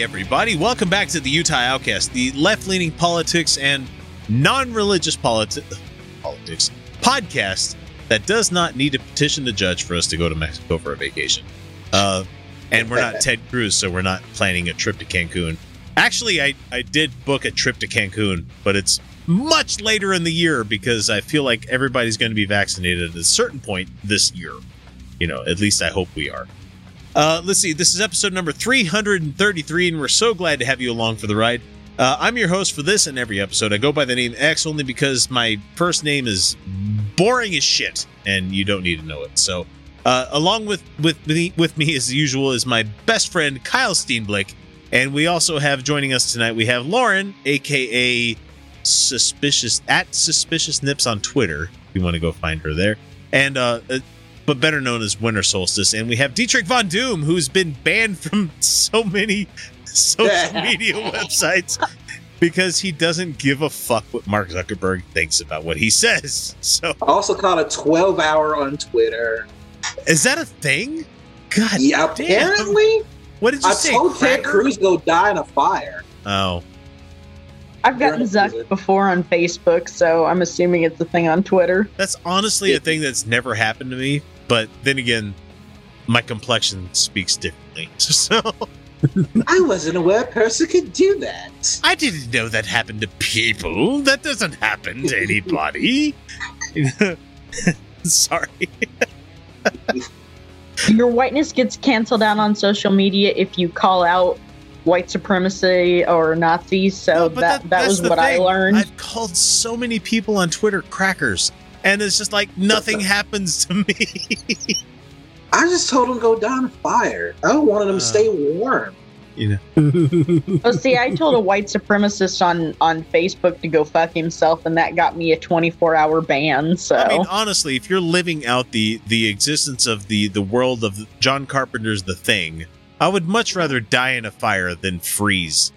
Everybody, welcome back to the Utah Outcast, the left leaning politics and non religious politi- politics podcast that does not need to petition the judge for us to go to Mexico for a vacation. Uh, and we're not Ted Cruz, so we're not planning a trip to Cancun. Actually, I, I did book a trip to Cancun, but it's much later in the year because I feel like everybody's going to be vaccinated at a certain point this year. You know, at least I hope we are. Uh, let's see. This is episode number 333, and we're so glad to have you along for the ride. Uh, I'm your host for this and every episode. I go by the name X only because my first name is boring as shit, and you don't need to know it. So, uh, along with with me, with me as usual is my best friend Kyle Steenblick, and we also have joining us tonight. We have Lauren, aka Suspicious at Suspicious Nips on Twitter. If you want to go find her there, and uh, but better known as Winter Solstice. And we have Dietrich Von Doom, who's been banned from so many social media websites because he doesn't give a fuck what Mark Zuckerberg thinks about what he says. So I also caught a 12 hour on Twitter. is that a thing? God, Yeah, damn. apparently. What did you I say? told Ted? Cruz go die in a fire. Oh, I've gotten Right. zucked before on Facebook, so I'm assuming it's a thing on Twitter. that's honestly a thing that's never happened to me. But then again, my complexion speaks differently. So I wasn't aware a person could do that. I didn't know that happened to people. That doesn't happen to anybody. Sorry. Your whiteness gets canceled out on social media if you call out white supremacy or Nazis. So No, but that that, was the what I learned. I've called so many people on Twitter crackers, and it's just like nothing happens to me. I just told him go die in a fire. I wanted him Uh. to stay warm. you know, oh, see, I told a white supremacist on on Facebook to go fuck himself, and that got me a 24 hour ban. So I mean, honestly, if you're living out the the existence of the the world of John Carpenter's The Thing, I would much rather die in a fire than freeze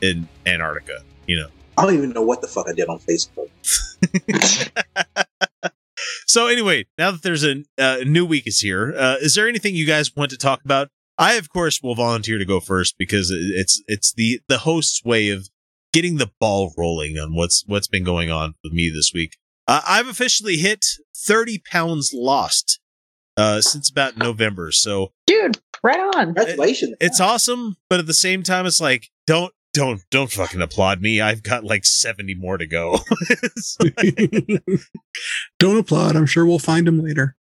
in Antarctica. You know. I don't even know what the fuck I did on Facebook. So anyway, now that there's a uh, new week is here, uh, is there anything you guys want to talk about? I, of course, will volunteer to go first because it's it's the the host's way of getting the ball rolling on what's what's been going on with me this week. Uh, I've officially hit 30 pounds lost uh, since about November, so dude, right on. Congratulations. it's awesome. But at the same time, it's like don't don't don't fucking applaud me. I've got like 70 more to go. Like- Don't applaud. I'm sure we'll find him later.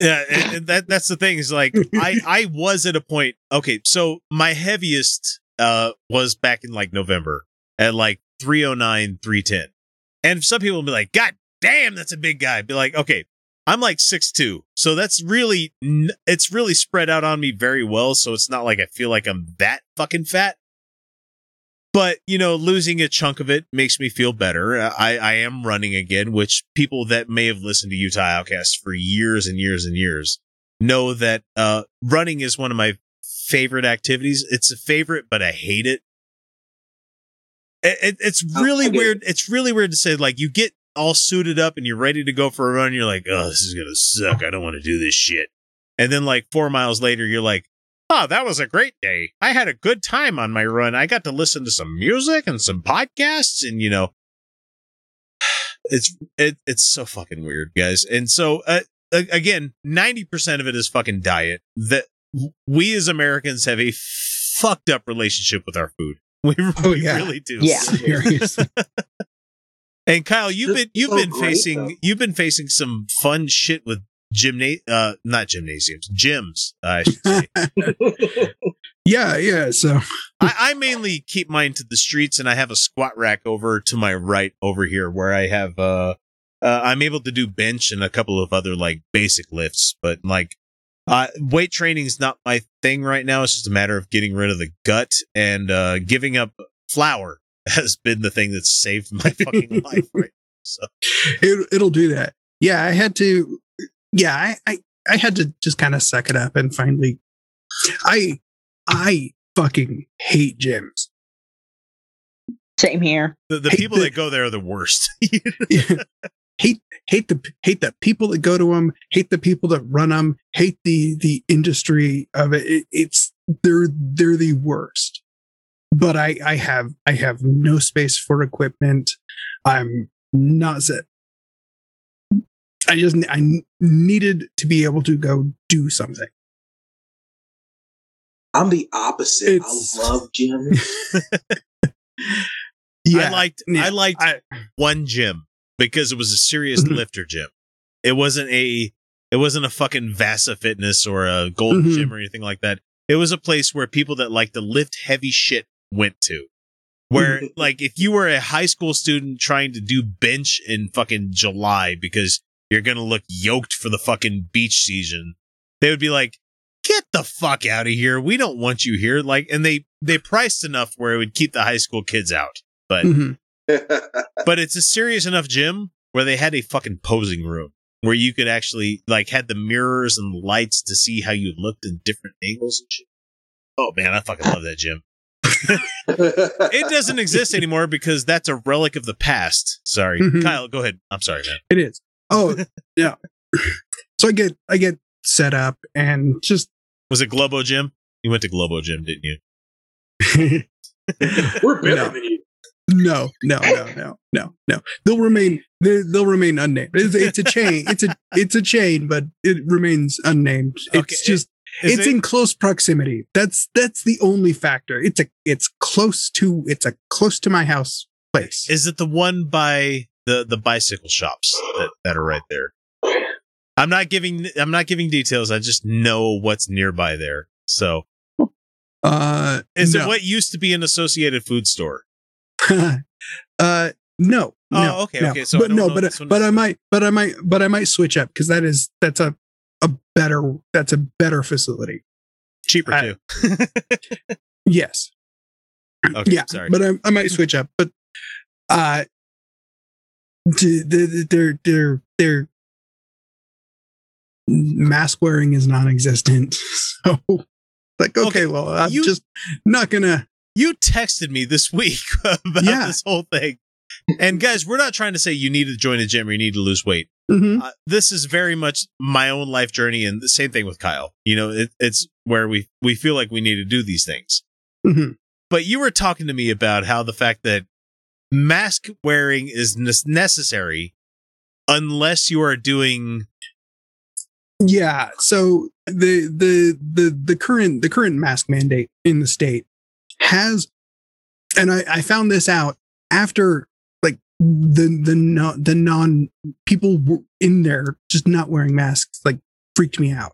Yeah, and, and that that's the thing is like I I was at a point. Okay, so my heaviest uh was back in like November at like 309 310. And some people will be like, "God damn, that's a big guy." Be like, "Okay, I'm like 6'2". So that's really it's really spread out on me very well, so it's not like I feel like I'm that fucking fat. But, you know, losing a chunk of it makes me feel better. I, I am running again, which people that may have listened to Utah Outcasts for years and years and years know that uh, running is one of my favorite activities. It's a favorite, but I hate it. It- it- it's Oh, really weird. It's really weird to say, like, you get all suited up and you're ready to go for a run. You're like, oh, this is going to suck. I don't want to do this shit. And then, like, four miles later, you're like, oh, that was a great day. I had a good time on my run. I got to listen to some music and some podcasts, and you know, it's it, it's so fucking weird, guys. And so, uh, again, 90% of it is fucking diet. That we as Americans have a fucked up relationship with our food. We, Oh, we yeah. really do. Yeah. Seriously. And Kyle, you've been you've so been great, facing though. you've been facing some fun shit with gymna uh not gymnasiums, gyms, I should say. yeah, yeah. So I, I mainly keep mine to the streets and I have a squat rack over to my right over here where I have uh, uh I'm able to do bench and a couple of other like basic lifts, but like uh weight training is not my thing right now. It's just a matter of getting rid of the gut and uh giving up flour has been the thing that's saved my fucking life right now. So it, it'll do that. Yeah, I had to. Yeah, I, I, I had to just kind of suck it up and finally. I, I fucking hate gyms. Same here. the, the people the- that go there are the worst. hate hate the hate the people that go to them hate the people that run them hate the the industry of it. it it's they're they're the worst but i i have i have no space for equipment i'm not set i just i n- needed to be able to go do something I'm the opposite. It's- I love gym. yeah I liked yeah, I liked I- one gym because it was a serious Mhm. lifter gym. It wasn't a it wasn't a fucking Vasa Fitness or a Gold Mhm. Gym or anything like that. It was a place where people that like to lift heavy shit went to. Where Mm-hmm. like if you were a high school student trying to do bench in fucking July because you're gonna look yoked for the fucking beach season, they would be like, "Get the fuck out of here! We don't want you here!" Like, and they they priced enough where it would keep the high school kids out. But Mhm. but it's a serious enough gym where they had a fucking posing room where you could actually like had the mirrors and lights to see how you looked in different angles and shit. Oh man, I fucking love that gym. It doesn't exist anymore because that's a relic of the past. Sorry, Mhm. Kyle, go ahead. I'm sorry, man. It is. Oh, yeah. So I get I get set up and just Was it Globo Gym? You went to Globo Gym, didn't you? We're better No. than you. no, no, no, no, no, no. They'll remain they, they'll remain unnamed. It's, it's a chain. It's a it's a chain, but it remains unnamed. It's Okay, just Is it's it- in close proximity. That's that's the only factor. It's a it's close to it's a close to my house place. Is it the one by the the bicycle shops that, that are right there? I'm not giving I'm not giving details. I just know what's nearby there. So, uh is no. it what used to be an associated food store? uh no. Oh, no, okay, no. okay, so but no, but but I might, but I might, but I might switch up because that is that's a a better that's a better facility. Cheaper I- too. Yes, Okay, yeah, sorry. but I, I might switch up. But uh, they're they're they're mask wearing is non-existent. So like, okay, Okay, well, I'm you- just not gonna. you texted me this week about Yeah. this whole thing. And guys, we're not trying to say you need to join a gym or you need to lose weight. Mhm. Uh, this is very much my own life journey, and the same thing with Kyle. You know, it, it's where we we feel like we need to do these things. Mhm. But you were talking to me about how the fact that mask wearing is necessary unless you are doing Yeah. So the the the the current the current mask mandate in the state has, and I, I found this out after like the the no, the non people in there just not wearing masks like freaked me out.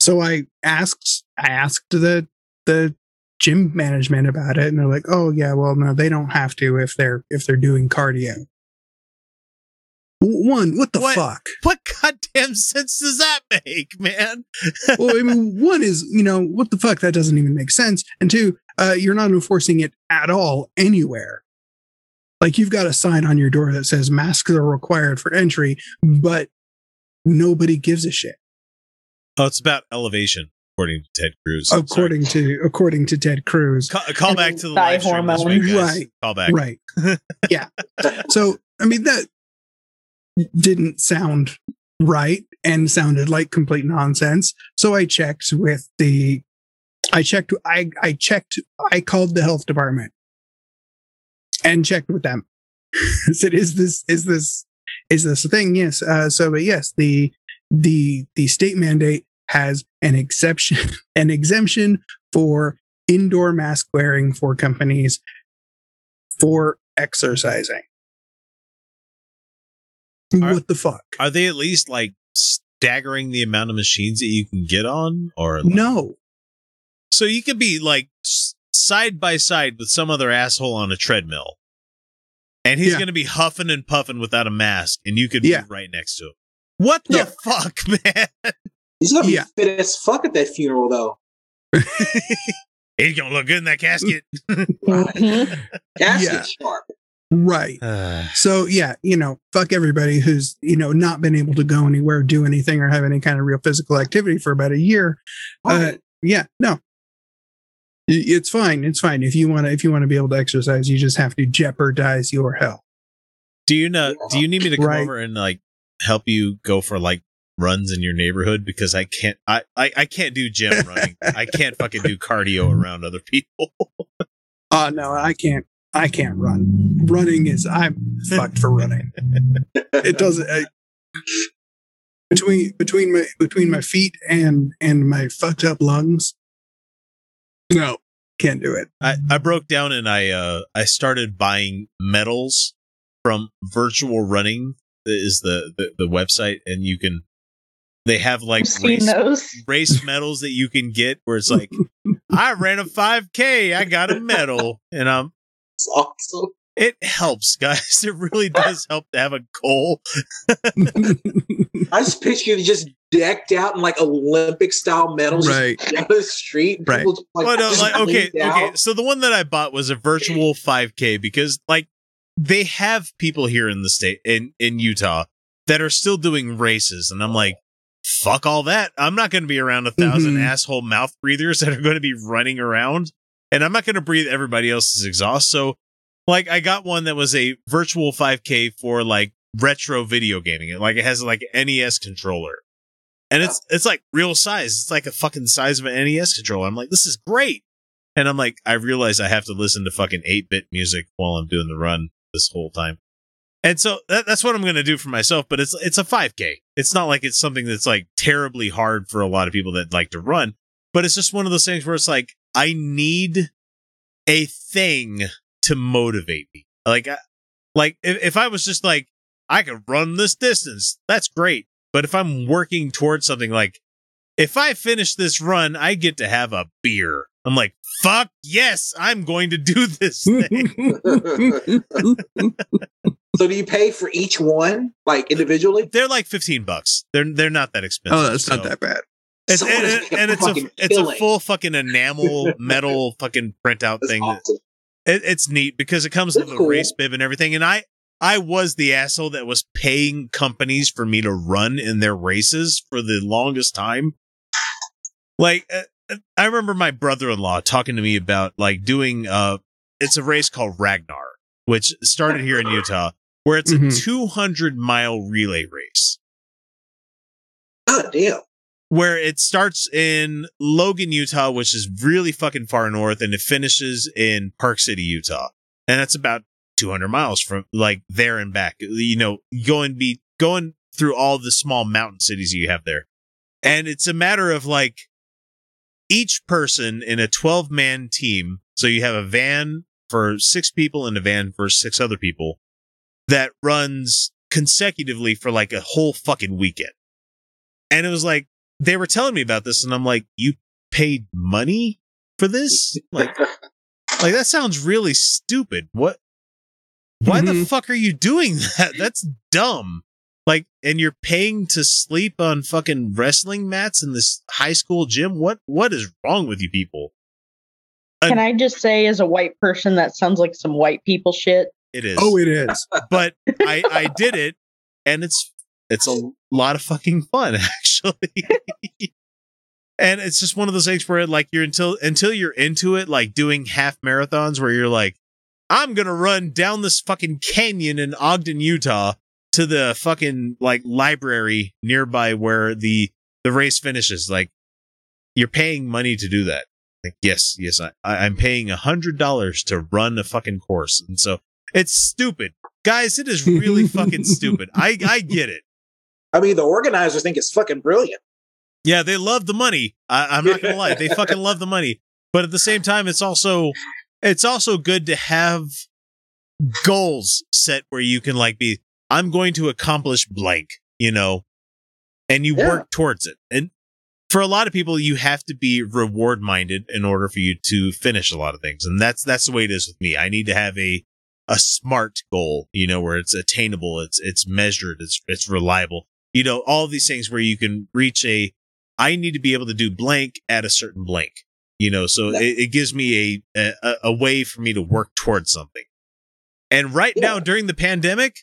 So I asked I asked the the gym management about it, and they're like, "Oh yeah, well no, they don't have to if they're if they're doing cardio." One, what the What? fuck? what goddamn sense does that make, man? well, I mean, one is, you know, what the fuck? That doesn't even make sense. And two, uh, you're not enforcing it at all anywhere. Like you've got a sign on your door that says masks are required for entry, but nobody gives a shit. Oh, it's about elevation, according to Ted Cruz. Sorry. According to according to Ted Cruz. Call, call back to the live stream this hormone. week, guys. Right. Call back. Right. yeah. So I mean that didn't sound right and sounded like complete nonsense. So I checked with the I checked I I checked I called the health department and checked with them. I said, is this is this is this a thing? Yes. Uh, so, but yes, the the the state mandate has an exception an exemption for indoor mask wearing for companies for exercising. Are- what the fuck? Are they at least like staggering the amount of machines that you can get on, or like- No. So you could be like side by side with some other asshole on a treadmill, and he's Yeah. going to be huffing and puffing without a mask, and you could Yeah. be right next to him. What the Yeah. fuck, man? He's gonna be Yeah. fit as fuck at that funeral, though. He's gonna look good in that casket. Mhm. Casket Yeah. sharp. Right. So yeah, you know, fuck everybody who's, you know, not been able to go anywhere, do anything, or have any kind of real physical activity for about a year. Uh, yeah, no. It's fine. It's fine. If you want to if you want to be able to exercise, you just have to jeopardize your health. do you know? Do you need me to come Right. over and like help you go for like runs in your neighborhood because I can't. I I, I can't do gym running. I can't fucking do cardio around other people. Uh no, I can't I can't run. Running is I'm fucked for running. It doesn't I, between between my between my feet and and my fucked up lungs. No, can't do it. I, I broke down and I uh I started buying medals from virtual running is the, the the website and you can they have like race, race medals that you can get where it's like I ran a 5k I got a medal and um It's awesome. it helps guys it really does help to have a goal I just picture you just decked out in like Olympic style medals right. down the street. Right. Just, like, Well, no, like, okay, leaned out. okay. So the one that I bought was a virtual 5K because, like, they have people here in the state in in Utah that are still doing races, and I'm like, fuck all that. I'm not going to be around a 1000 Mhm. asshole mouth breathers that are going to be running around, and I'm not going to breathe everybody else's exhaust. So, like, I got one that was a virtual 5K for like retro video gaming. It like it has like NES controller. And it's it's like real size. It's like a fucking size of an NES controller. I'm like, this is great. And I'm like, I realize I have to listen to fucking 8 bit music while I'm doing the run this whole time. And so that, that's what I'm going to do for myself, but it's, it's a 5k. It's not like it's something that's like terribly hard for a lot of people that like to run, but it's just one of those things where it's like, I need a thing to motivate me. Like, I, like if, if I was just like, I could run this distance, that's great. But if I'm working towards something like, if I finish this run, I get to have a beer. I'm like, fuck yes, I'm going to do this thing. so do you pay for each one like individually? they're like 15 bucks. They're they're not that expensive. oh, that's not that bad. It's, and, and- and it's a it's a full fucking enamel metal fucking printout That's thing. awesome. It, it's neat because it comes That's with a race bib and everything. And I I was the asshole that was paying companies for me to run in their races for the longest time. Like uh, uh, I remember my brother-in-law talking to me about like doing uh it's a race called Ragnar, which started here in Utah, where it's a Mhm. 200 mile relay race God damn. where it starts in Logan, Utah, which is really fucking far north, and it finishes in Park City, Utah, and that's about 200 miles from like there and back. You know, going be going through all the small mountain cities you have there, and it's a matter of like each person in a 12 man team. So you have a van for six people and a van for six other people that runs consecutively for like a whole fucking weekend. And it was like, they were telling me about this and I'm like, you paid money for this? Like, like that sounds really stupid. What, why the Mhm. fuck are you doing that? That's dumb. Like, and you're paying to sleep on fucking wrestling mats in this high school gym? What, what is wrong with you people? Can I just say, as a white person, that sounds like some white people shit. It is. Oh, it is. but I, I did it and it's, it's a lot of fucking fun actually. and it's just one of those things where like you're until, until you're into it, like doing half marathons where you're like, I'm going to run down this fucking canyon in Ogden, Utah to the fucking like library nearby where the, the race finishes. Like you're paying money to do that. Like, yes, yes, I, I- I'm paying a hundred dollars to run a fucking course. And so it's stupid. Guys, it is really fucking stupid. I I get it. I mean, the organizers think it's fucking brilliant. Yeah, they love the money. I, I'm not gonna lie, they fucking love the money. But at the same time, it's also it's also good to have goals set where you can like be. I'm going to accomplish blank, you know, and you Yeah. work towards it. And for a lot of people, you have to be reward minded in order for you to finish a lot of things. And that's that's the way it is with me. I need to have a a smart goal, you know, where it's attainable, it's it's measured, it's it's reliable. You know, all these things where you can reach a I need to be able to do blank at a certain blank. You know, so Yeah. it, it gives me a, a a way for me to work towards something. And right now during the pandemic,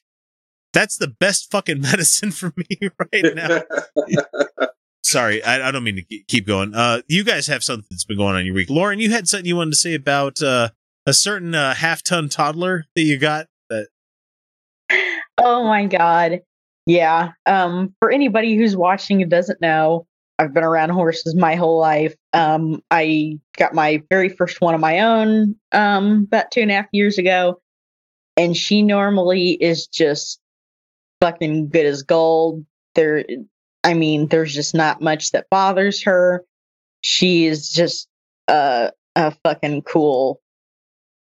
that's the best fucking medicine for me right now. Sorry, I, I don't mean to keep going. Uh, you guys have something that's been going on your week. Lauren, you had something you wanted to say about uh, a certain uh, half ton toddler that you got. That Oh my god. Yeah. Um for anybody who's watching and doesn't know, I've been around horses my whole life. Um I got my very first one of my own um about two and a half years ago. And she normally is just fucking good as gold. There I mean, there's just not much that bothers her. She is just a fucking cool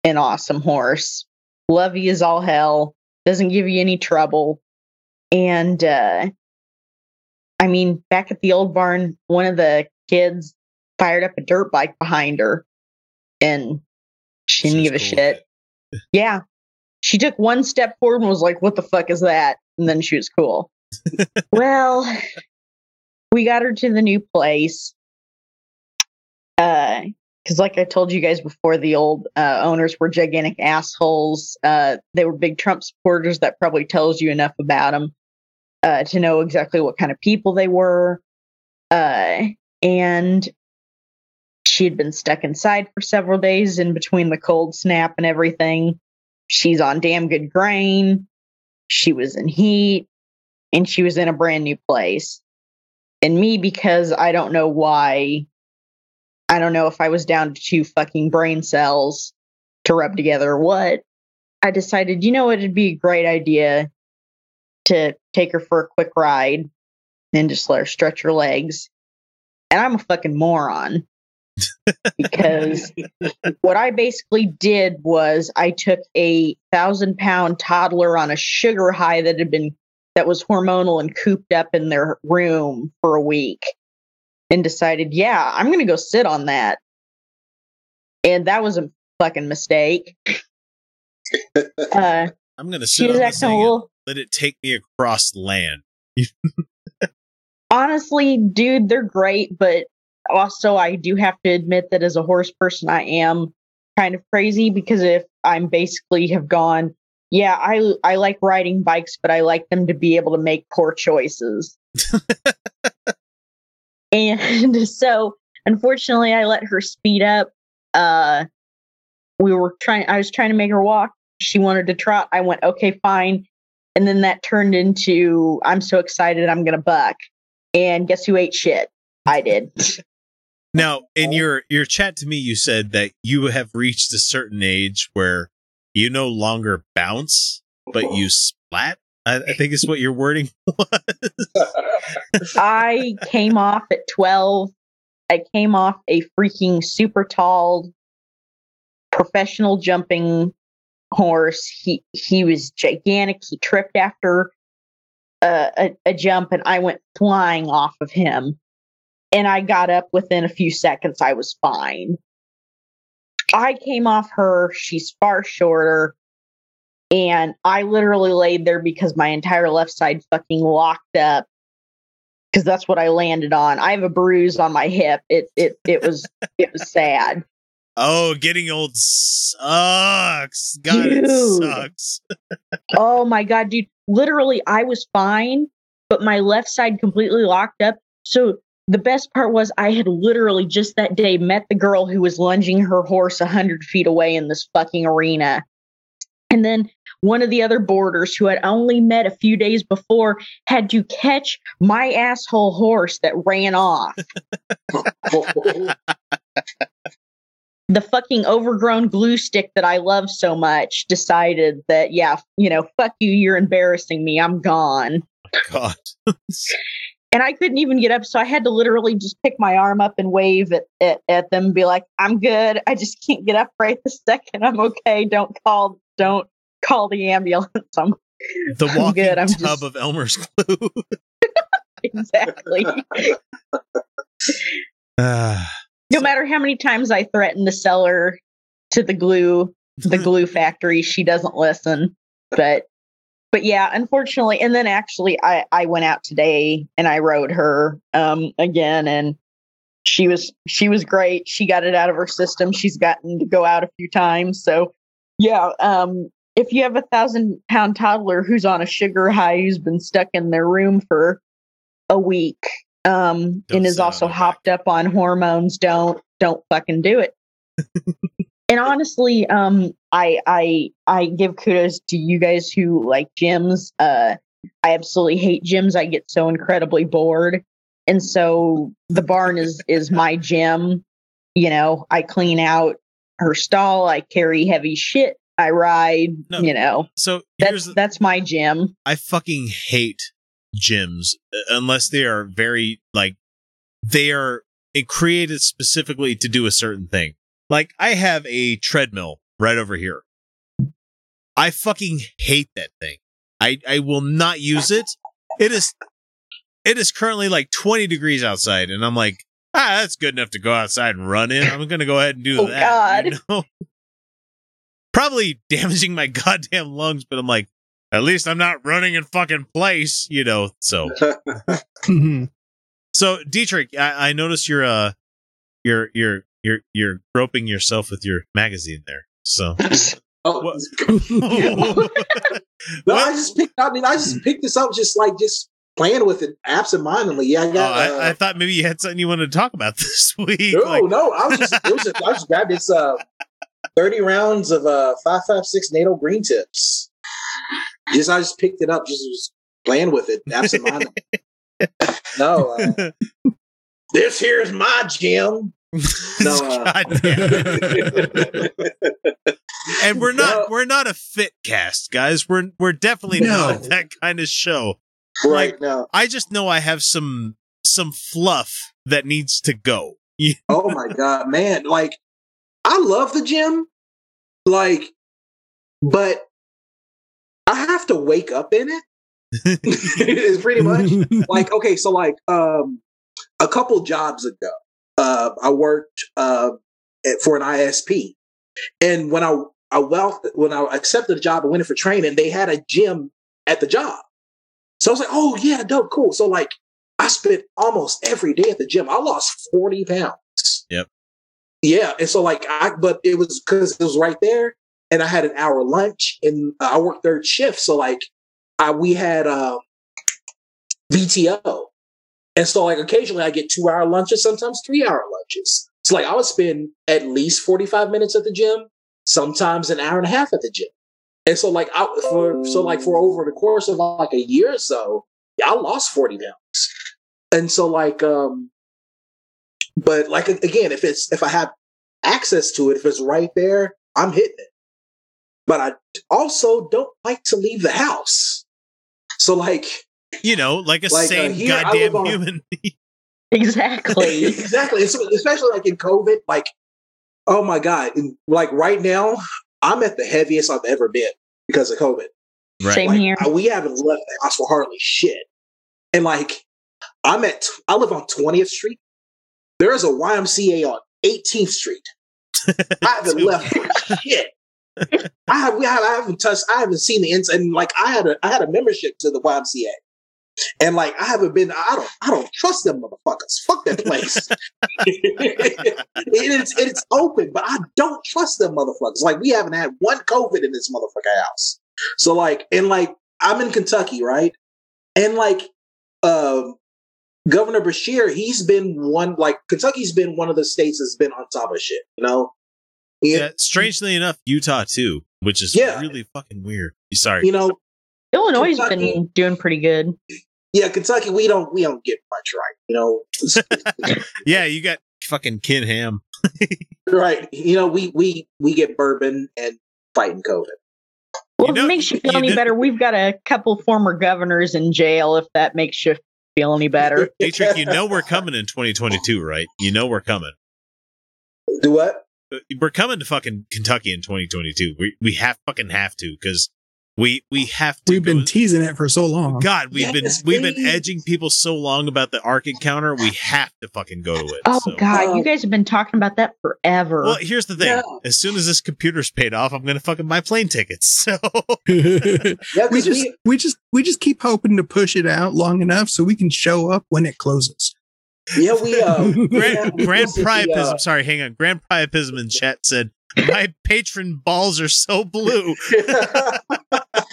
and awesome horse. Lovey is all hell doesn't give you any trouble. And uh I mean, back at the old barn, one of the kids fired up a dirt bike behind her and she didn't She's give a cool shit. Yeah. She took one step forward and was like, What the fuck is that? And then she was cool. well, we got her to the new place. Uh because like I told you guys before, the old uh, owners were gigantic assholes. Uh, they were big Trump supporters. That probably tells you enough about them uh, to know exactly what kind of people they were. Uh, and she had been stuck inside for several days in between the cold snap and everything. She's on damn good grain. She was in heat, and she was in a brand new place. And me, because I don't know why I don't know if I was down to two fucking brain cells to rub together or what. I decided, you know what, it'd be a great idea to take her for a quick ride and just let her stretch her legs. And I'm a fucking moron because what I basically did was I took a thousand pound toddler on a sugar high that had been that was hormonal and cooped up in their room for a week and decided, yeah, I'm going to go sit on that. And that was a fucking mistake. Uh, I'm gonna she sit was on this acting and little. let it take me across land. Honestly, dude, they're great, but also I do have to admit that as a horse person, I am kind of crazy because if I'm basically have gone, yeah, I I like riding bikes, but I like them to be able to make poor choices. and so unfortunately I let her speed up. Uh we were trying I was trying to make her walk. She wanted to trot. I went, okay, fine. And then that turned into I'm so excited I'm gonna buck. And guess who ate shit? I did. Now, in your your chat to me, you said that you have reached a certain age where you no longer bounce, but you splat. I, I think is what your wording was. I came off at 12. I came off a freaking super tall professional jumping horse. He he was gigantic. He tripped after a, a, a jump and I went flying off of him. And I got up within a few seconds. I was fine. I came off her. She's far shorter. And I literally laid there because my entire left side fucking locked up because that's what I landed on. I have a bruise on my hip. It it it was it was sad. Oh, getting old sucks. God, it Dude. sucks. Oh my god, dude! Literally, I was fine, but my left side completely locked up. So the best part was I had literally just that day met the girl who was lunging her horse a hundred feet away in this fucking arena, and then one of the other boarders who had only met a few days before had to catch my asshole horse that ran off. the fucking overgrown glue stick that I love so much decided that, yeah, you know, fuck you, you're embarrassing me, I'm gone. God. and I couldn't even get up, so I had to literally just pick my arm up and wave at, at, at them and be like, I'm good. I just can't get up right this second. I'm okay. Don't call, don't call the ambulance. I'm The I'm walking good, I'm tub just- of Elmer's glue. exactly. Ah. no matter how many times I threaten to sell her to the glue the glue factory, she doesn't listen. But but yeah, unfortunately, and then actually I I went out today and I rode her um again and she was she was great. She got it out of her system. She's gotten to go out a few times. So yeah, um if you have a thousand pound toddler who's on a sugar high who's been stuck in their room for a week um and is also back. hopped up on hormones, don't don't fucking do it. and honestly, um, I I I give kudos to you guys who like gyms. Uh, I absolutely hate gyms. I get so incredibly bored, and so the barn is is my gym. You know, I clean out her stall. I carry heavy shit. I ride. No. You know, So that's here's that's my gym. I fucking hate gyms unless they are very like they are created specifically to do a certain thing. Like I have a treadmill right over here. I fucking hate that thing. I I will not use it. It is it is currently like 20 degrees outside and I'm like, ah, that's good enough to go outside and run in. I'm going to go ahead and do Oh, that. you God. know? Probably damaging my goddamn lungs, but I'm like, at least I'm not running in fucking place, you know. So, Mhm. so Dietrich, I, I noticed you're uh, you're you're you're you're groping yourself with your magazine there. So, oh, What- no, What- I just picked. I mean, I just picked this up, just like just playing with it absentmindedly. Yeah, I oh, got. uh, I, I thought maybe you had something you wanted to talk about this week. no, Like, no, I was just, it was just, I just grabbed this uh, thirty rounds of uh five five six NATO green tips. Just I just picked it up, just was playing with it absentmindedly. no, uh, this here's my gym. No, uh, and we're not No. we're not a fit cast, guys. We're we're definitely No. not that kind of show. right now. I just know I have some some fluff that needs to go. Oh my god, man! Like, I love the gym, like, but I have to wake up in it. it's pretty much like okay. So like, um, a couple jobs ago, uh, I worked uh at, for an ISP, and when I I well when I accepted the job and went in for training, they had a gym at the job. So I was like, oh yeah, dope, cool. So like, I spent almost every day at the gym. I lost forty pounds. Yeah, and so like I, but it was because it was right there, and I had an hour lunch, and I worked third shift. So like, I we had uh, VTO, and so like occasionally I get two hour lunches, sometimes three hour lunches. So like I would spend at least forty five minutes at the gym, sometimes an hour and a half at the gym. And so like I for so like for over the course of like a year or so, I lost 40 pounds. And so like um but like again, if it's if I have access to it, if it's right there, I'm hitting it. But I also don't like to leave the house. So like you know, like a Like, uh, sane here goddamn on- human. Exactly. exactly. It's- especially like in COVID, like, oh my God. And like right now, I'm at the heaviest I've ever been because of COVID. right. Same Like, here. I- we haven't left the house for hardly shit. And like, I'm at, I live on 20th Street. There is a YMCA on 18th Street. I haven't left for shit. I have, we have, I haven't touched, I haven't seen the inside. And like, I had a, I had a membership to the YMCA. And like, I haven't been, I don't, I don't trust them motherfuckers. Fuck that place. it is, it's open, but I don't trust them motherfuckers. Like, we haven't had one COVID in this motherfucker house. So like, and like, I'm in Kentucky, right? And like, um, Governor Beshear, he's been one, like, Kentucky's been one of the states that's been on top of shit, you know? Yeah, strangely enough, Utah too, which is Yeah. really fucking weird. Sorry. You know, Illinois has Kentucky- been doing pretty good. yeah, Kentucky, we don't, we don't get much right, you know? yeah, you got fucking Ken Ham. Right. You know, we we we get bourbon and fighting COVID. Well, You know- if it makes you feel you any know- better, we've got a couple former governors in jail. If that makes you feel any better, Dietrich, you know we're coming in 2022, right? You know we're coming. Do what? Uh, We're coming to fucking Kentucky in 2022. We we have fucking have to because we we have to. We've been go- teasing it for so long. God, we've been Yes, we've been edging people so long about the Ark encounter. We have to fucking go to it. oh so. god, you guys have been talking about that forever. Well, here's the thing. Yeah. As soon as this computer's paid off, I'm gonna fucking buy plane tickets. So Yeah, we 'cause just we, we just we just keep hoping to push it out long enough so we can show up when it closes. yeah, we uh Grand, Yeah, Grand the, Priapism. uh, sorry, hang on. Grand Priapism in chat said, "My patron balls are so blue."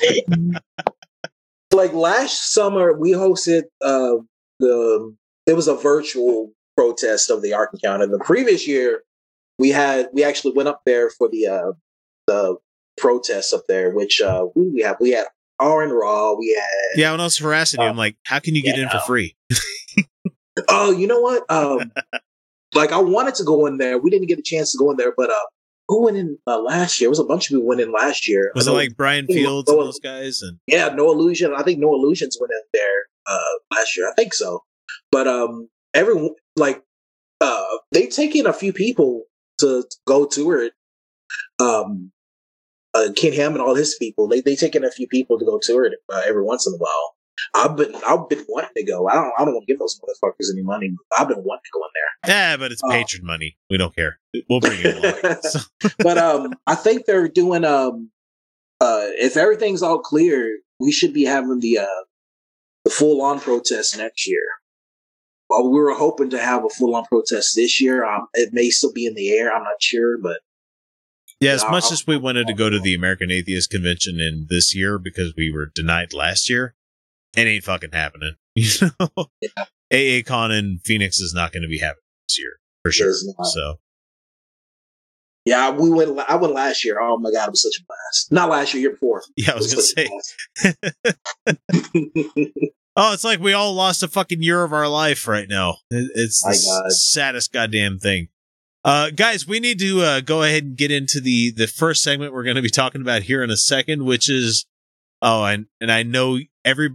like last summer we hosted uh the it was a virtual protest of the Ark Encounter. The previous year we had we actually went up there for the uh the protests up there, which uh we have we had R and Raw, we had Yeah, when I was harassing you, I'm like, "How can you get in for free?" oh you know what? Um like I wanted to go in there. We didn't get a chance to go in there, but uh who went in uh, last year? It was a bunch of people went in last year. Was it like Brian Fields and those guys? And Yeah, No Illusion. I think No Illusions went in there uh last year. I think so. But um everyone like uh they take in a few people to go tour it. Um uh Ken Ham and all his people, they they take in a few people to go tour it uh, every once in a while. I've been I've been wanting to go. I don't I don't want to give those motherfuckers any money. I've been wanting to go in there. yeah, but it's Oh. patron money. We don't care. We'll bring you along. So, but um I think they're doing um uh if everything's all clear, we should be having the uh the full on protest next year. Well, we were hoping to have a full on protest this year. Um, it may still be in the air. I'm not sure, but yeah, as much as we wanted to go to the American Atheist Convention in this year because we were denied last year, it ain't fucking happening. You know, Yeah. AA Con in Phoenix is not going to be happening this year for sure. So yeah, we went. I went last year. Oh my god, it was such a blast. Not last year, year before. yeah, I was It gonna say. Oh, it's like we all lost a fucking year of our life right now. It's the God. saddest goddamn thing. Uh, guys, we need to uh, go ahead and get into the the first segment we're going to be talking about here in a second, which is oh, and and I know every.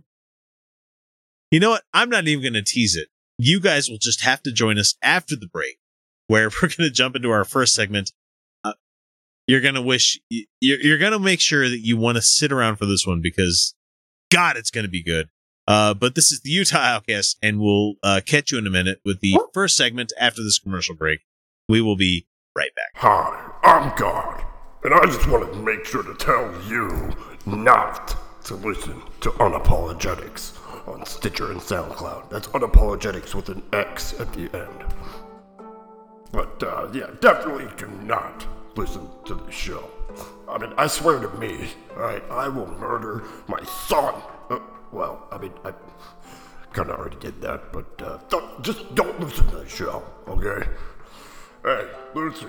You know what? I'm not even going to tease it. You guys will just have to join us after the break, where we're going to jump into our first segment. Uh, you're going to wish you're, you're going to make sure that you want to sit around for this one because, God, it's going to be good. Uh, but this is the Utah Outcast, and we'll uh, catch you in a minute with the first segment after this commercial break. We will be right back. Hi, I'm God, and I just wanted to make sure to tell you not to listen to Unapologetics on Stitcher and SoundCloud. That's Unapologetics with an X at the end. But, uh, yeah, definitely do not listen to the show. I mean, I swear to me, alright, I will murder my son. Uh, well, I mean, I kind of already did that, but, uh, don't, just don't listen to the show, okay? Hey, Lucy.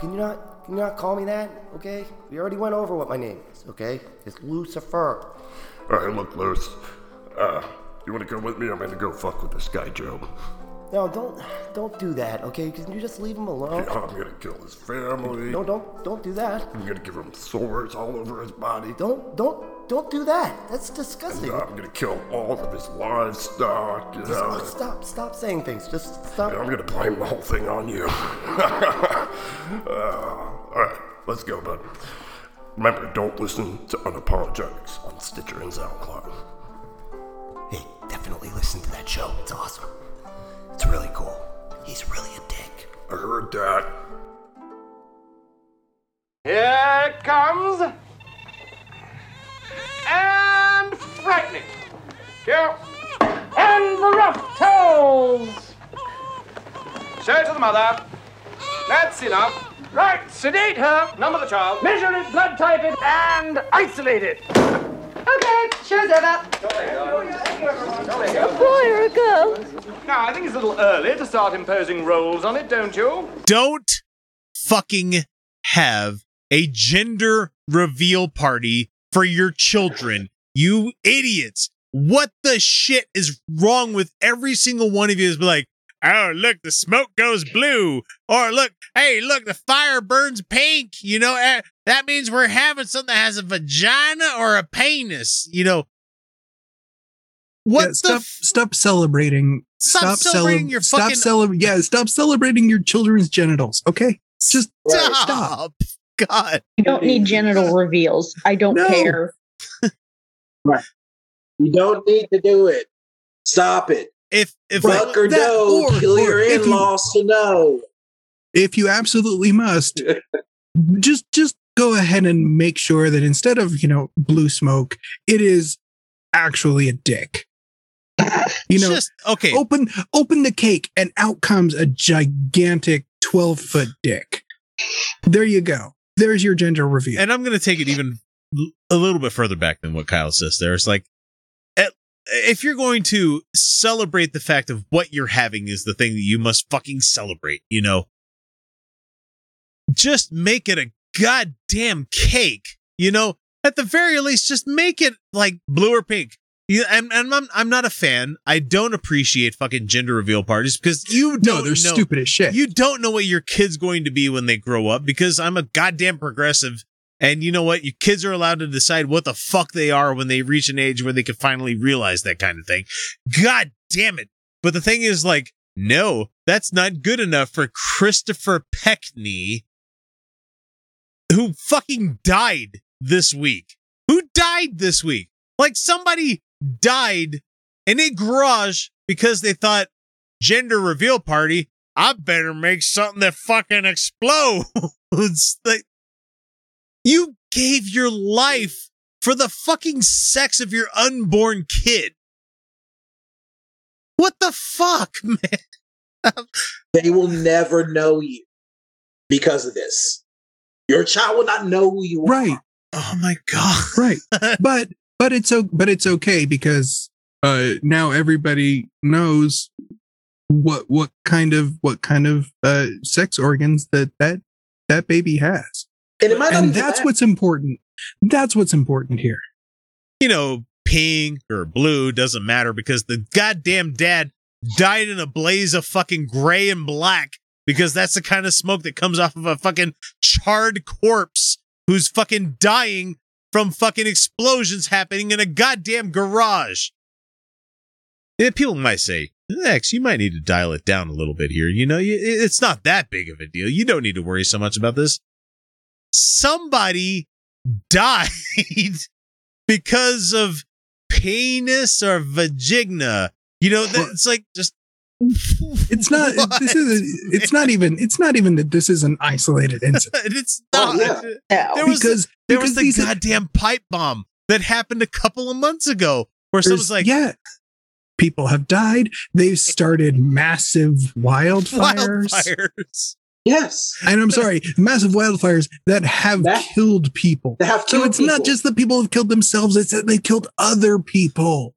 Can you not can you not call me that? Okay? We already went over what my name is, okay? It's Lucifer. Alright, look, Luce. Uh, you wanna come with me? I'm gonna go fuck with this guy, Joe. No, don't don't do that, okay? Can you just leave him alone? Yeah, I'm gonna kill his family. No, don't don't do that. I'm gonna give him sores all over his body. Don't don't don't do that. That's disgusting. I'm gonna kill all of his livestock. You know. Stop, stop saying things. Just stop. I'm gonna blame the whole thing on you. uh, Alright, let's go, bud. Remember, don't listen to Unapologetics on Stitcher and SoundCloud. Hey, definitely listen to that show. It's awesome. It's really cool. He's really a dick. I heard that. Here it comes. And frightening. Here. And the rough toes. Show it to the mother. That's enough. Right, sedate her. Number the child. Measure it, blood type it, and isolate it. Okay, show's over. A boy or a girl? Now, I think it's a little early to start imposing roles on it, don't you? Don't fucking have a gender reveal party for your children. You idiots. What the shit is wrong with every single one of you is be like, oh look, the smoke goes blue, or look, hey, look, the fire burns pink. You know, eh, that means we're having something that has a vagina or a penis. You know, what Yeah, the stop f- stop celebrating Stop celebrating cele- your stop fucking- cele- yeah stop celebrating your children's genitals okay just Right. stop? God, You don't need genital reveals. I don't No. care. You don't need to do it. Stop it. if if Buck or that- doe, or- kill or your if in-laws to know. if you absolutely must just just go ahead and make sure that instead of you know blue smoke it is actually a dick. You know just okay, open open the cake and out comes a gigantic 12 foot dick. There you go. There's your gender reveal. And I'm going to take it even a little bit further back than what Kyle says there. It's like, at, if you're going to celebrate the fact of what you're having is the thing that you must fucking celebrate, you know, just make it a goddamn cake, you know, at the very least, just make it like blue or pink. Yeah, and, and I'm I'm not a fan. I don't appreciate fucking gender reveal parties because you don't no they're know stupid as shit you don't know what your kid's going to be when they grow up because I'm a goddamn progressive. And you know what? Your kids are allowed to decide what the fuck they are when they reach an age where they can finally realize that kind of thing. God damn it. But the thing is, like, no, that's not good enough for Christopher Pekny, who fucking died this week. Who died this week? Like, somebody died in a garage because they thought gender reveal party, I better make something that fucking explodes. like, you gave your life for the fucking sex of your unborn kid. What the fuck, man? They will never know you because of this. Your child will not know who you are. right Oh my god. right but but it's o- but it's okay because uh now everybody knows what what kind of what kind of uh sex organs that that that baby has And it might not and that's matter. what's important that's what's important here You know, pink or blue doesn't matter because the goddamn dad died in a blaze of fucking gray and black because that's the kind of smoke that comes off of a fucking charred corpse who's fucking dying from fucking explosions happening in a goddamn garage. Yeah, people might say, X, you might need to dial it down a little bit here. You know, it's not that big of a deal. You don't need to worry so much about this. Somebody died because of penis or vagina. You know, it's like just. It's not What? this is it's not even it's not even that this is an isolated incident It's Oh, not. yeah. There was because There because was the these goddamn pipe bomb that happened a couple of months ago where someone's like, yeah people have died they've started massive wildfires wildfires. yes. and i'm sorry massive wildfires that have That- killed people They have so killed it's not just that people have killed themselves it's that they killed other people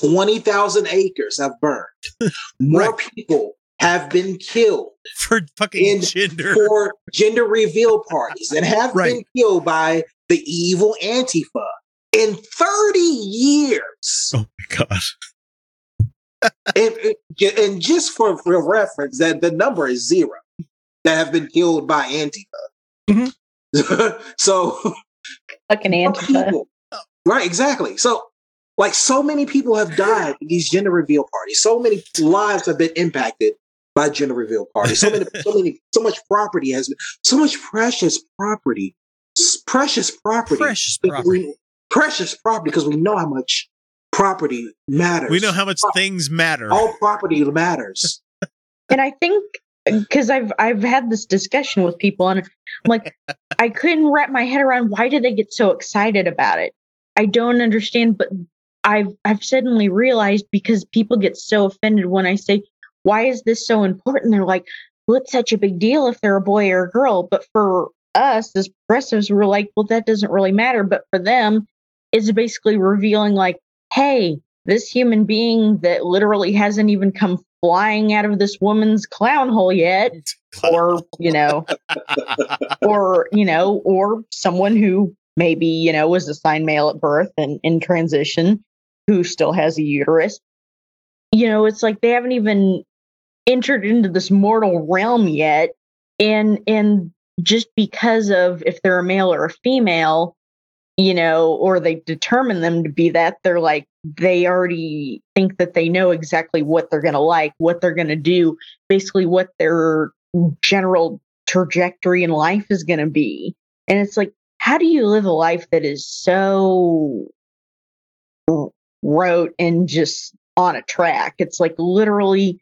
20,000 acres have burned. More Right. people have been killed for fucking In- gender. for gender reveal parties and have been killed by the evil Antifa in 30 years. oh my god. and, and just for, for reference, that the number is zero that have been killed by Antifa. Mm-hmm. so Fucking more Antifa. people- right, exactly. So like so many people have died in these gender reveal parties. So many lives have been impacted by gender reveal parties. So many, so many, so much property has been, so much precious property, precious property, Precious property. we- precious property because we know how much property matters. We know how much things matter. all property matters. and I think because I've I've had this discussion with people, and I'm like, I couldn't wrap my head around why did they get so excited about it. I don't understand, but I've I've suddenly realized because people get so offended when I say, "Why is this so important?" They're like, "Well, it's such a big deal if they're a boy or a girl." But for us as progressives, we're like, "Well, that doesn't really matter." But for them, it's basically revealing, like, "Hey, this human being that literally hasn't even come flying out of this woman's clown hole yet or you know or you know or someone who maybe you know was assigned male at birth and in transition who still has a uterus. You know it's like they haven't even entered into this mortal realm yet. And and just because of if they're a male or a female you know or they determine them to be that they're like they already think that they know exactly what they're going to like what they're going to do basically what their general trajectory in life is going to be. And it's like how do you live a life that is so rote and just on a track it's like literally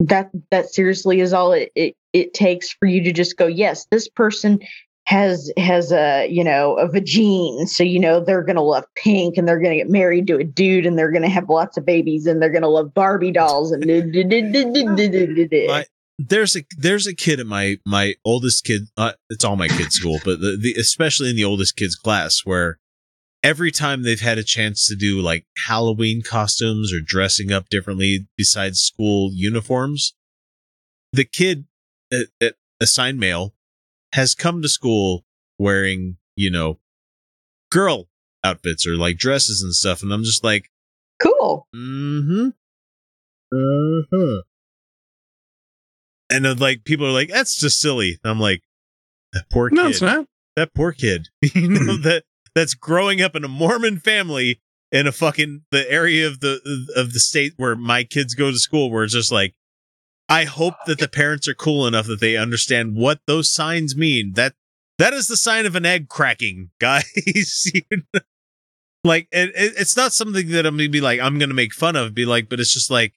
that that seriously is all it, it it takes for you to just go yes this person has has a you know of a vagine so you know they're gonna love pink and they're gonna get married to a dude and they're gonna have lots of babies and they're gonna love barbie dolls and My- there's a there's a kid at my my oldest kid. Uh, it's all my kids' school, but the, the especially in the oldest kids' class where every time they've had a chance to do like Halloween costumes or dressing up differently besides school uniforms, the kid uh, uh, assigned male has come to school wearing you know girl outfits or like dresses and stuff, and I'm just like, cool Mm-hmm. Uh-huh. And then, like people are like, "That's just silly." And I'm like, "That poor kid. No, it's not. That poor kid. you know that that's growing up in a Mormon family in a fucking the area of the of the state where my kids go to school, where it's just like, I hope that the parents are cool enough that they understand what those signs mean. That that is the sign of an egg cracking, guys. You know? Like it, it, it's not something that I'm gonna be like I'm gonna make fun of. Be like, but it's just like,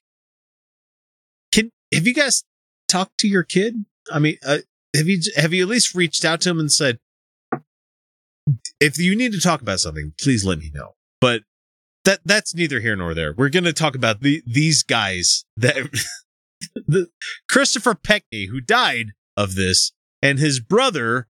can have you guys talked to your kid? I mean, uh, have you have you at least reached out to him and said, if you need to talk about something, please let me know. But that that's neither here nor there. We're gonna talk about the these guys that the Christopher Pekny who died of this, and his brother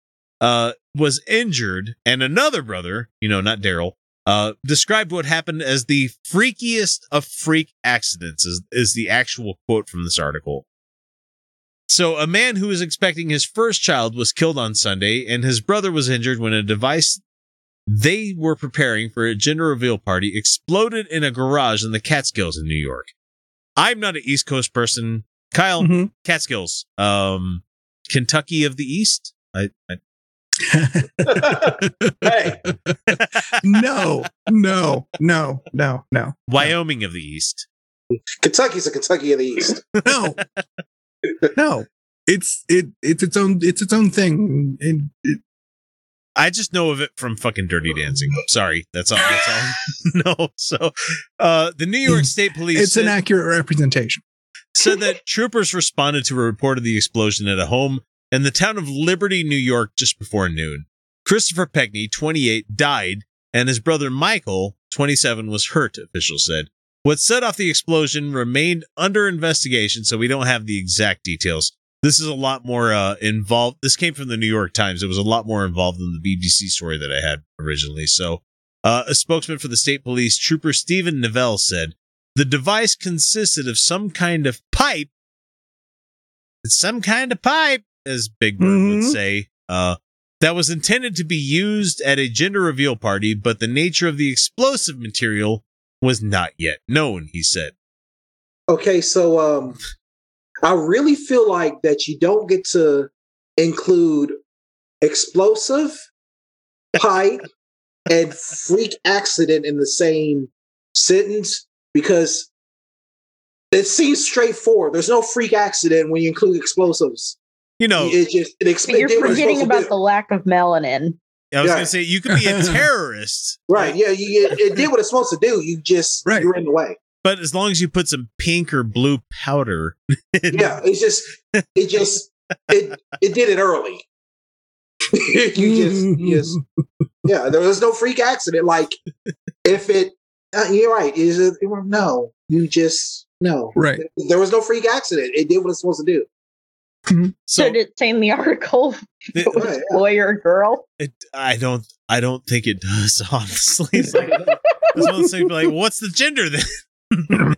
uh was injured, and another brother, you know, not Daryl, uh, described what happened as the freakiest of freak accidents, is, is the actual quote from this article. So, a man who was expecting his first child was killed on Sunday, and his brother was injured when a device they were preparing for a gender reveal party exploded in a garage in the Catskills in New York. I'm not an East Coast person. Kyle, Mhm. Catskills, um, Kentucky of the East. I, I Hey. no, no, no, no, no, Wyoming of the East. Kentucky's a Kentucky of the East. no, no. It's it it's its own it's its own thing. And it, I just know of it from fucking Dirty Dancing. Sorry, that's all. That's all. no, so uh, the New York State Police it's an accurate representation. said that troopers responded to a report of the explosion at a home in the town of Liberty, New York, just before noon. Christopher Pekny, 28, died, and his brother Michael, 27, was hurt. Officials said. What set off the explosion remained under investigation, so we don't have the exact details. This is a lot more uh, involved. This came from the New York Times. It was a lot more involved than the BBC story that I had originally. So, uh, a spokesman for the state police, Trooper Stephen Neville, said the device consisted of some kind of pipe. It's some kind of pipe, as Big Bird would Mhm. say. Uh, that was intended to be used at a gender reveal party, but the nature of the explosive material was not yet known. He said. Okay, so um, I really feel like that you don't get to include explosive, pipe, and freak accident in the same sentence because it seems straightforward. There's no freak accident when you include explosives. You know, It just it So exp- you're did forgetting about the lack of melanin. I was Yeah. going to say you could be a terrorist, right. Yeah, you, it, it did what it's supposed to do. You just Right. you're in the way. But as long as you put some pink or blue powder, in- Yeah, it's just it just it it did it early. you just you just yeah. There was no freak accident. Like if it, uh, you're right. Is it no? You just no. Right. There was no freak accident. It did what it's supposed to do. So, so did it say in the article if the- it was Right, boy or girl? It, I don't. I don't think it does. Honestly, it's like, it's one of. Like, what's the gender then?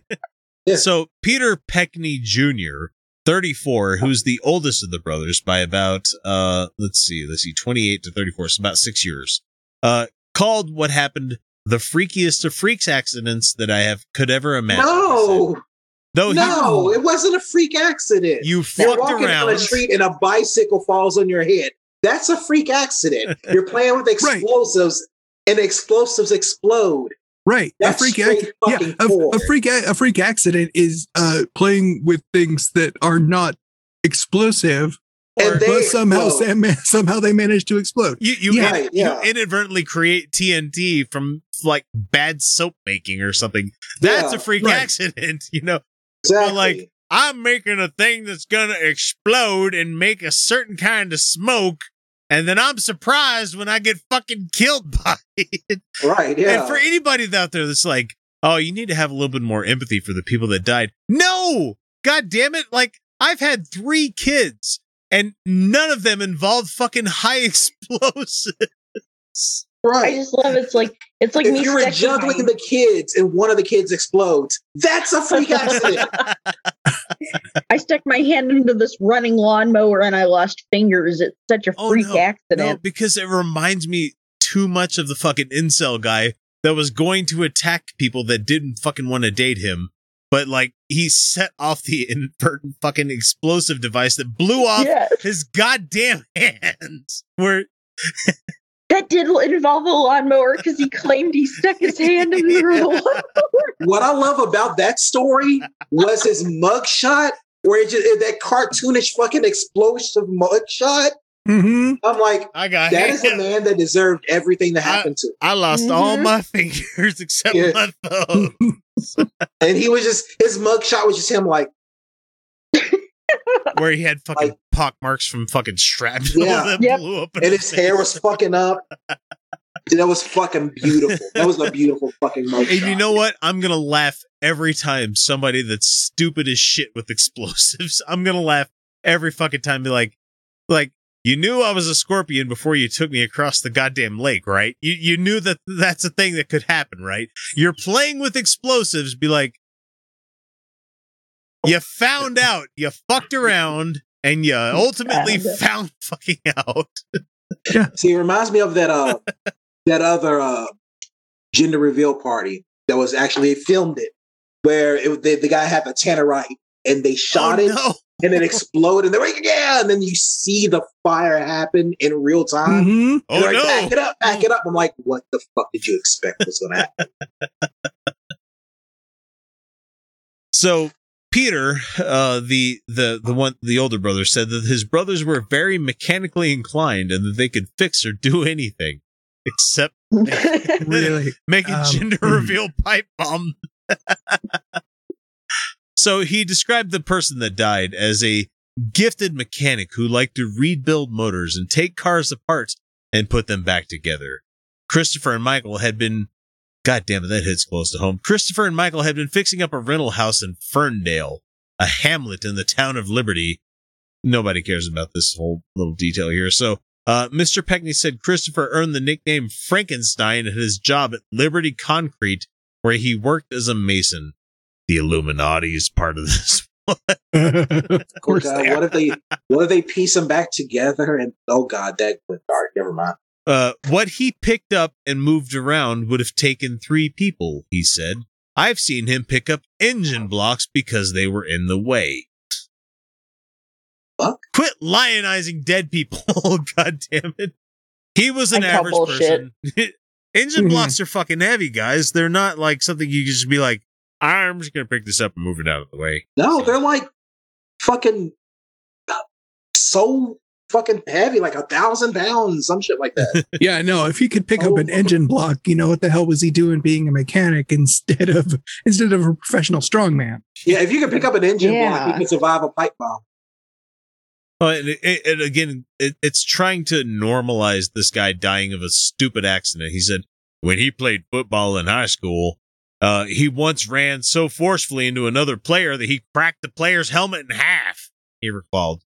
Yeah. So Peter Pekny Jr., thirty-four, who's the oldest of the brothers by about uh, let's see, let's see, twenty-eight to thirty-four, so about six years. Uh, called what happened the freakiest of freaks accidents that I have could ever imagine. he said. No, he- No, it wasn't a freak accident. you You're fucked walking around. the street and a bicycle falls on your head. That's a freak accident. You're playing with explosives and explosives explode. Right. That's a freak ac- yeah, a, a freak a, a freak accident is uh playing with things that are not explosive And they but somehow explode. Sam, somehow they manage to explode. You you, Yeah. in- yeah. you inadvertently create TNT from like bad soap making or something. That's Yeah, a freak right. accident, you know. Exactly. like- I'm making a thing that's gonna explode and make a certain kind of smoke, and then I'm surprised when I get fucking killed by it. right, yeah. And for anybody out there that's like, oh, you need to have a little bit more empathy for the people that died. No! God damn it. Like, I've had three kids, and none of them involved fucking high explosives. Right. I just love it's like it's like if me you were juggling the kids and one of the kids explodes, that's a freak accident. I stuck my hand into this running lawnmower and I lost fingers. It's such a Oh, freak no. No, accident. because it reminds me too much of the fucking incel guy that was going to attack people that didn't fucking want to date him. But like he set off the inadvertent fucking explosive device that blew off Yeah, his goddamn hands. Where that did involve a lawnmower because he claimed he stuck his hand in the lawnmower. what I love about that story was his mugshot, where it just that cartoonish fucking explosive mugshot. Mm-hmm. I'm like, I got that is a man that deserved everything that happened to him. I lost all Mhm. my fingers except Yeah. my thumb. And he was just his mugshot was just him like, where he had fucking Like- pock marks from fucking shrapnel Yeah. that Yep. blew up. and his hair was fucking up. Dude, that was fucking beautiful. That was a beautiful fucking mugshot. And you know what? I'm gonna laugh every time somebody that's stupid as shit with explosives. I'm gonna laugh every fucking time. Be like, like you knew I was a scorpion before you took me across the goddamn lake, right? You you knew that that's a thing that could happen, right? You're playing with explosives. Be like, you found out, you fucked around, and you ultimately Found found fucking out. See, it reminds me of that uh that other uh gender reveal party that was actually filmed it where it, the, the guy had the tannerite and they shot oh, it no. and it exploded and they're like yeah and then you see the fire happen in real time. Mm-hmm. Oh like, no. Back it up, back it up. I'm like, what the fuck did you expect was gonna happen? So Peter, uh, the the the one the older brother said that his brothers were very mechanically inclined and that they could fix or do anything except Really. making Um, gender reveal pipe bomb. so he described the person that died as a gifted mechanic who liked to rebuild motors and take cars apart and put them back together. Christopher and Michael had been God damn it, that hits close to home. Christopher and Michael had been fixing up a rental house in Ferndale, a hamlet in the town of Liberty. Nobody cares about this whole little detail here. So, uh, Mr. Pekny said Christopher earned the nickname Frankenstein at his job at Liberty Concrete, where he worked as a mason. The Illuminati is part of this. of course. God, they are. what if they what if they piece them back together and oh god, that went dark. Never mind. Uh, what he picked up and moved around would have taken three people, he said. I've seen him pick up engine blocks because they were in the way. Fuck. Quit lionizing dead people. God damn it. He was an I average person. engine Mhm. blocks are fucking heavy, guys. They're not like something you can just be like, I'm just going to pick this up and move it out of the way. No, they're like fucking so fucking heavy, like a thousand pounds, some shit like that. Yeah, no. If he could pick up an Oh. engine block, you know what the hell was he doing being a mechanic instead of instead of a professional strongman? yeah, if you could pick up an engine block, Yeah. you can survive a pipe bomb. Oh, and, it, it, and again, it, it's trying to normalize this guy dying of a stupid accident. He said when he played football in high school, uh, he once ran so forcefully into another player that he cracked the player's helmet in half. He recalled.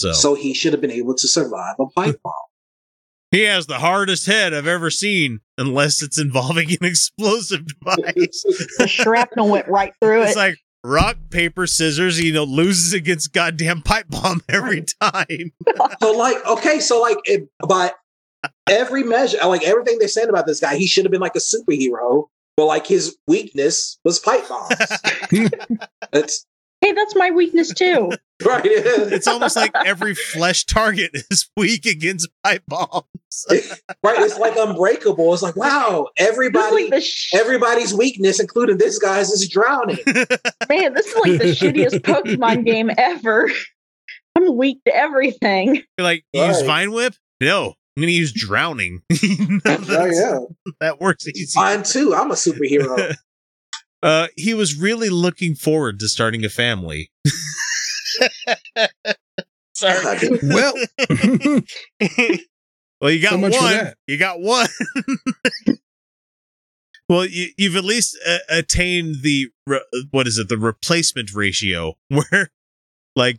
So, So he should have been able to survive a pipe bomb. he has the hardest head I've ever seen, unless it's involving an explosive device. the shrapnel went right through it's it. like rock, paper, scissors. You know, loses against goddamn pipe bomb every time. so like, okay, so like it, by every measure, like everything they're saying about this guy, he should have been like a superhero but like his weakness was pipe bombs. That's Hey, that's my weakness too. right. It's almost like every flesh target is weak against pipe bombs. right. It's like unbreakable. It's like wow, everybody, like sh- everybody's weakness, including this guy's, is drowning. man. This is like the shittiest Pokemon game ever. I'm weak to everything. You're like, you use Vine Whip? No, I'm going to use Drowning. oh yeah, That works easy. mine too. I'm a superhero. Uh, he was really looking forward to starting a family. Sorry. Well, well, you got So one. You got one. well, you, you've at least uh, attained the re- what is it? The replacement ratio, where like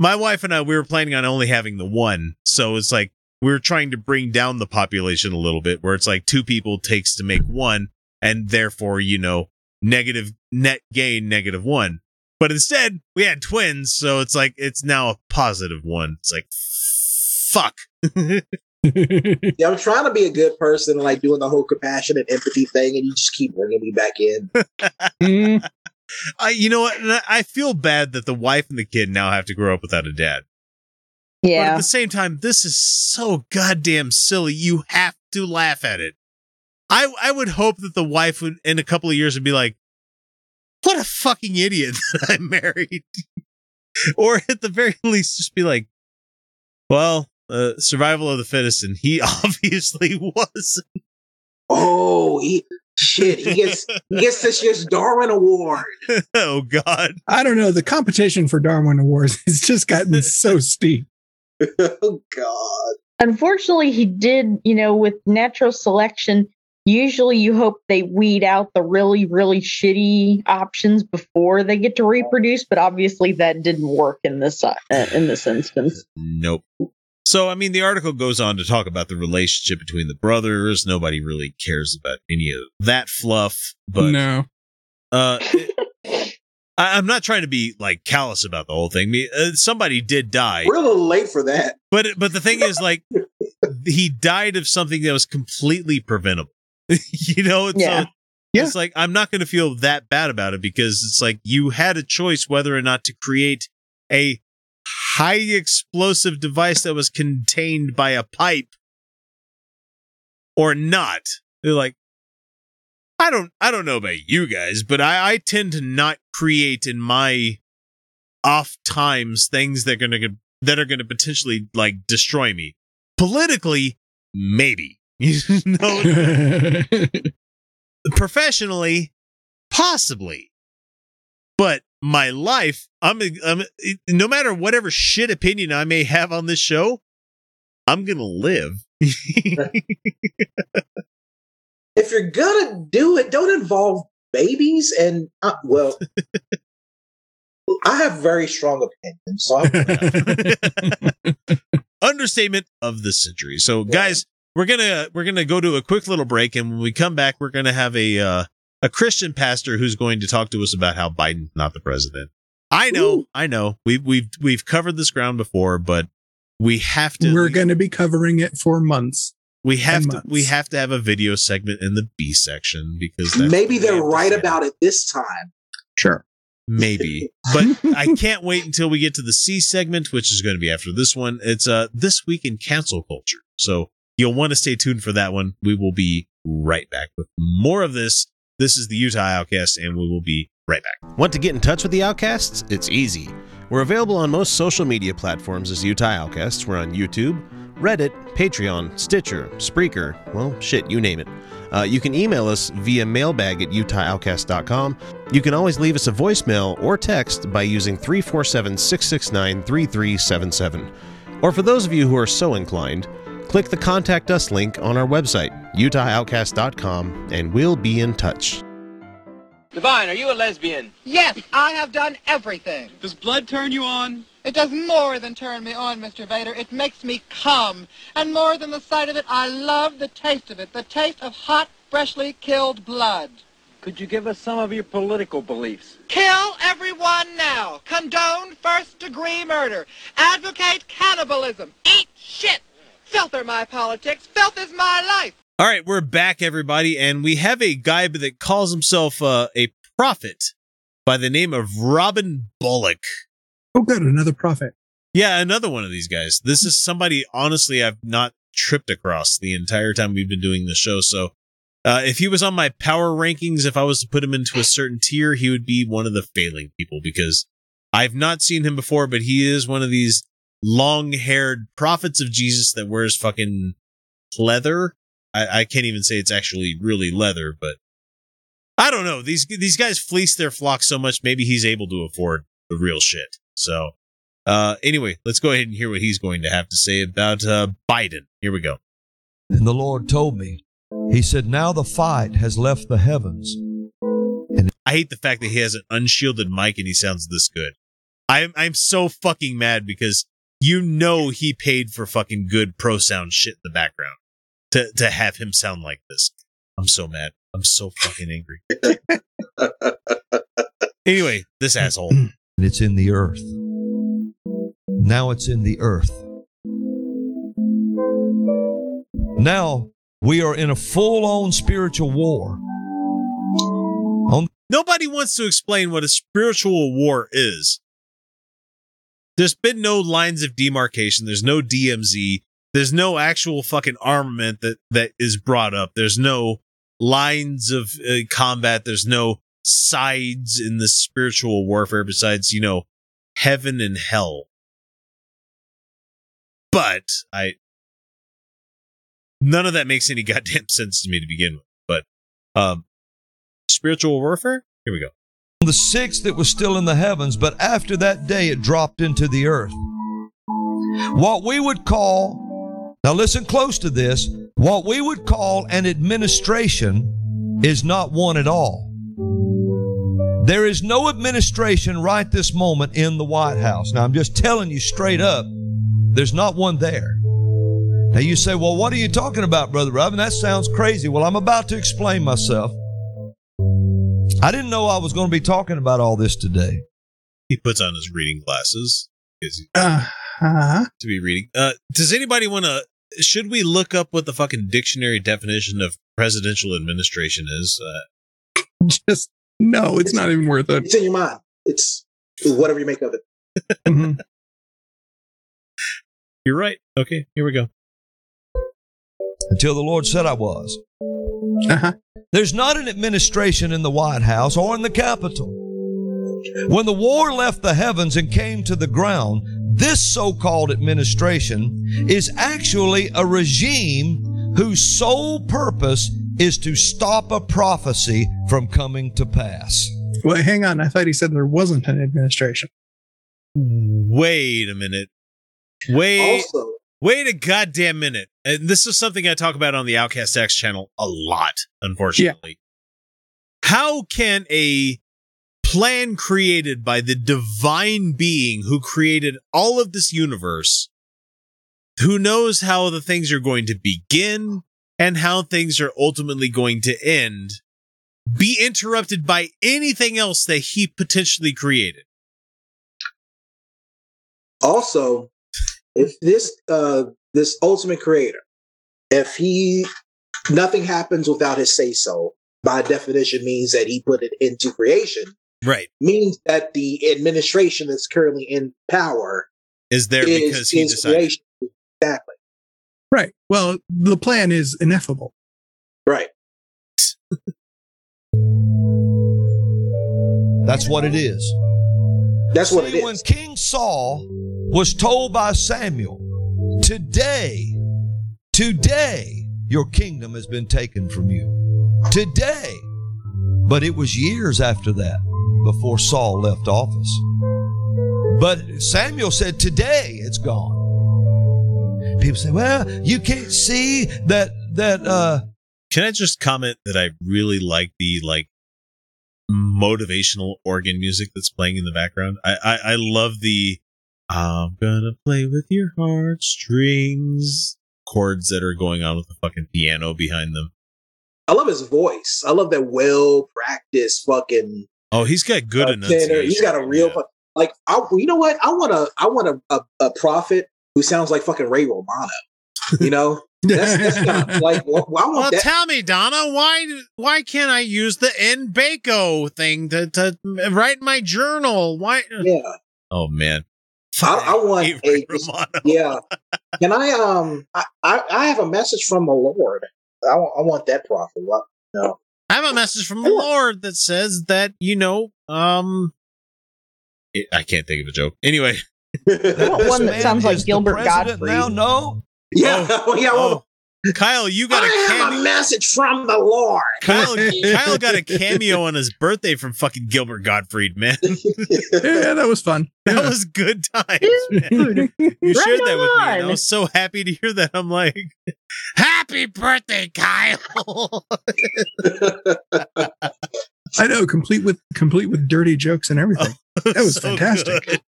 my wife and I, we were planning on only having the one, so it's like we're trying to bring down the population a little bit, where it's like two people takes to make one, and therefore you know negative net gain negative one. But instead, we had twins, so it's like it's now a positive one. It's like fuck. Yeah, I'm trying to be a good person, and like doing the whole compassion and empathy thing, and you just keep bringing me back in. Mm, I, you know what? I- I feel bad that the wife and the kid now have to grow up without a dad. But at the same time, this is so goddamn silly. You have to laugh at it. I I would hope that the wife would, in a couple of years, would be like, "What a fucking idiot that I married," or at the very least, just be like, "Well, uh, survival of the fittest," and he obviously was. Oh, he shit. He gets he gets this year's Darwin Award. oh God. I don't know. The competition for Darwin Awards has just gotten so steep. oh God. unfortunately, he did. You know, with natural selection, usually you hope they weed out the really, really shitty options before they get to reproduce. But obviously, that didn't work in this uh, in this instance. Nope. So, I mean, the article goes on to talk about the relationship between the brothers. Nobody really cares about any of that fluff, but no. uh, I, I'm not trying to be like callous about the whole thing. I mean, uh, somebody did die, We're a little late for that. but but the thing is, like, he died of something that was completely preventable. you know, it's, Yeah. so it's like I'm not going to feel that bad about it because it's like you had a choice whether or not to create a high explosive device that was contained by a pipe or not. They're like, I don't, I don't know about you guys, but I, I tend to not create in my off times things that are going to that are going to potentially like destroy me politically. Maybe you know professionally possibly but my life i'm i'm no matter whatever shit opinion i may have on this show i'm gonna live If you're gonna do it, don't involve babies. And uh, well, I have very strong opinions. So I'm, understatement of the century so guys we're gonna we're gonna go to a quick little break and when we come back we're gonna have a uh a christian pastor who's going to talk to us about how biden's not the president i know Ooh. i know we've we've we've covered this ground before but we have to We're going to be covering it for months. We have to months. we have to have a video segment in the B section because that's maybe they're right about it this time. Sure. Maybe, but I can't wait until we get to the C segment, which is going to be after this one. It's uh this week in cancel culture, so you'll want to stay tuned for that one. We will be right back with more of this. This is the Utah Outcast, and we will be right back. Want to get in touch with the Outcasts? It's easy. We're available on most social media platforms as Utah Outcasts. We're on YouTube, Reddit, Patreon, Stitcher, Spreaker, well, shit, you name it. Uh, you can email us via mailbag at utahoutcast.com. You can always leave us a voicemail or text by using 347 669 3377. Or for those of you who are so inclined, click the Contact Us link on our website, utahoutcast.com, and we'll be in touch. Divine, are you a lesbian? Yes, I have done everything. Does blood turn you on? It does more than turn me on, Mr. Vader. It makes me come. And more than the sight of it, I love the taste of it. The taste of hot, freshly killed blood. Could you give us some of your political beliefs? Kill everyone now. Condone first-degree murder. Advocate cannibalism. Eat shit. Filth are my politics. Filth is my life. All right, we're back, everybody, and we have a guy that calls himself uh, a prophet by the name of Robin Bullock. Oh, good, another prophet. Yeah, another one of these guys. This is somebody, honestly, I've not tripped across the entire time we've been doing the show. So, uh, if he was on my power rankings, if I was to put him into a certain tier, he would be one of the failing people because I've not seen him before, but he is one of these long haired prophets of Jesus that wears fucking leather. I, I can't even say it's actually really leather, but I don't know. These these guys fleece their flock so much, maybe he's able to afford the real shit. So, uh, anyway, let's go ahead and hear what he's going to have to say about uh, Biden. Here we go. And the Lord told me, He said, Now the fight has left the heavens. And I hate the fact that he has an unshielded mic and he sounds this good. I'm I'm so fucking mad because you know he paid for fucking good pro sound shit in the background to to have him sound like this. I'm so mad. I'm so fucking angry. anyway, this asshole. And it's in the earth. Now it's in the earth. Now we are in a full on spiritual war. On- Nobody wants to explain what a spiritual war is. There's been no lines of demarcation. There's no DMZ. There's no actual fucking armament that, that is brought up. There's no lines of uh, combat. There's no sides in the spiritual warfare besides, you know, heaven and hell. But I, none of that makes any goddamn sense to me to begin with. But, um, spiritual warfare? Here we go. The sixth, it was still in the heavens, but after that day, it dropped into the earth. What we would call, now listen close to this, what we would call an administration is not one at all. There is no administration right this moment in the White House. Now, I'm just telling you straight up, there's not one there. Now, you say, well, what are you talking about, Brother Robin? That sounds crazy. Well, I'm about to explain myself. I didn't know I was going to be talking about all this today. He puts on his reading glasses uh-huh. to be reading. Uh, does anybody want to? Should we look up what the fucking dictionary definition of presidential administration is? Uh, Just no, it's, it's, not even worth it. It's in your mind. It's whatever you make of it. mm-hmm. You're right. Okay, here we go. Until the Lord said I was. Uh-huh. There's not an administration in the White House or in the Capitol. When the war left the heavens and came to the ground, this so called administration is actually a regime whose sole purpose is to stop a prophecy from coming to pass. Wait, hang on. I thought he said there wasn't an administration. Wait a minute. Wait. Also, Wait a goddamn minute. And this is something I talk about on the Outcast X channel a lot, unfortunately. Yeah. How can a plan created by the divine being who created all of this universe, who knows how the things are going to begin and how things are ultimately going to end, be interrupted by anything else that he potentially created? Also, if this uh this ultimate creator, if he nothing happens without his say so, by definition means that he put it into creation. Right. Means that the administration that's currently in power is there is, because he decided. Creation. Exactly. Right. Well, the plan is ineffable. Right. That's what it is. That's what See, it is. When King Saul was told by Samuel, Today, today, your kingdom has been taken from you. Today. But it was years after that before Saul left office. But Samuel said, Today it's gone. People say, Well, you can't see that, that, uh, can I just comment that I really like the like motivational organ music that's playing in the background? I I, I love the I'm gonna play with your heartstrings chords that are going on with the fucking piano behind them. I love his voice. I love that well practiced fucking. Oh, he's got good uh, enunciation. He's got a real yeah. like. I, you know what? I want a I want a, a, a prophet who sounds like fucking Ray Romano. You know, That's, that's kind like well, Well, that. tell me, Donna, why why can't I use the NBACO thing to, to write my journal? Why? yeah, Oh man, I, I want a yeah. Can I um? I, I I have a message from the Lord. I want I want that prophet. What? No. I have a message from the Lord that says that you know, um, I can't think of a joke. Anyway, want one that sounds like Gilbert president Gottfried. Now, no. Yeah, yeah. well, oh, oh. Kyle, you got a I have a message from the Lord. Kyle, Kyle got a cameo on his birthday from fucking Gilbert Gottfried, man. yeah, that was fun. That was good times, man. You Right shared that with me, and I was so happy to hear that. I'm like, "Happy birthday, Kyle!" I know, complete with complete with dirty jokes and everything. Oh, that was So fantastic.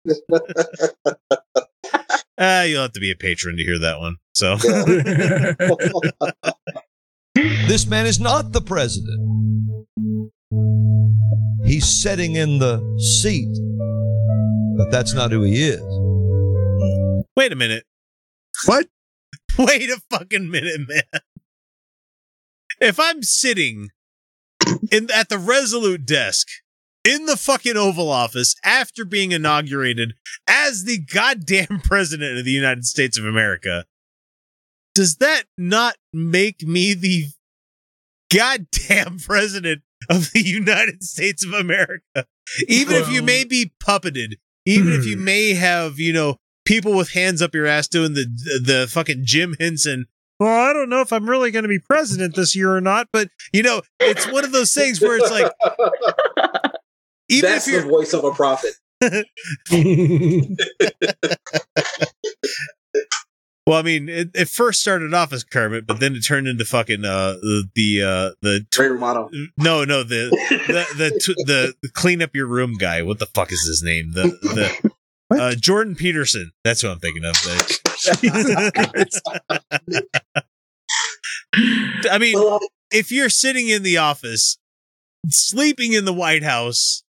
Good. Ah, you'll have to be a patron to hear that one. So, This man is not the president. He's sitting in the seat, but that's not who he is. wait a minute. what? Wait a fucking minute, man. If I'm sitting in at the Resolute desk in the fucking Oval Office after being inaugurated as the goddamn president of the United States of America, does that not make me the goddamn president of the United States of America? Even if you may be puppeted, even if you may have, you know, people with hands up your ass doing the the fucking Jim Henson. Well, I don't know if I'm really going to be president this year or not, but you know, it's one of those things where it's like, even That's if the you're voice of a prophet. Well, I mean, it, it first started off as Kermit, but then it turned into fucking uh the the uh the Ray Romano. no no the the the, t- the the clean up your room guy. What the fuck is his name? The the uh, Jordan Peterson. That's who I'm thinking of. I mean, if you're sitting in the office, sleeping in the White House,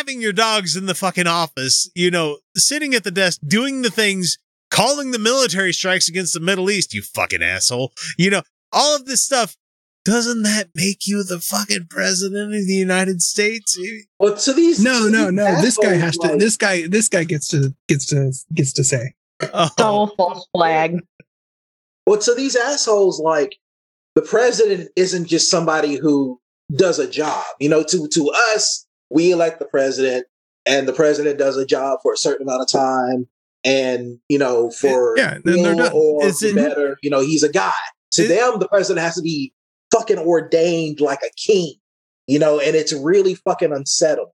having your dogs in the fucking office, you know, sitting at the desk, doing the things, calling the military strikes against the Middle East, you fucking asshole. You know, all of this stuff. Doesn't that make you the fucking president of the United States? well, to these no, to no, no. This guy assholes, has to. This guy. This guy gets to gets to gets to say. Oh, So false flag. Well, so these assholes, like the president isn't just somebody who does a job. You know, to to us, we elect the president, and the president does a job for a certain amount of time, and you know, for Yeah, then they're ill or Is it- better, you know, he's a guy. To Is- them, the president has to be fucking ordained like a king. You know, and it's really fucking unsettling.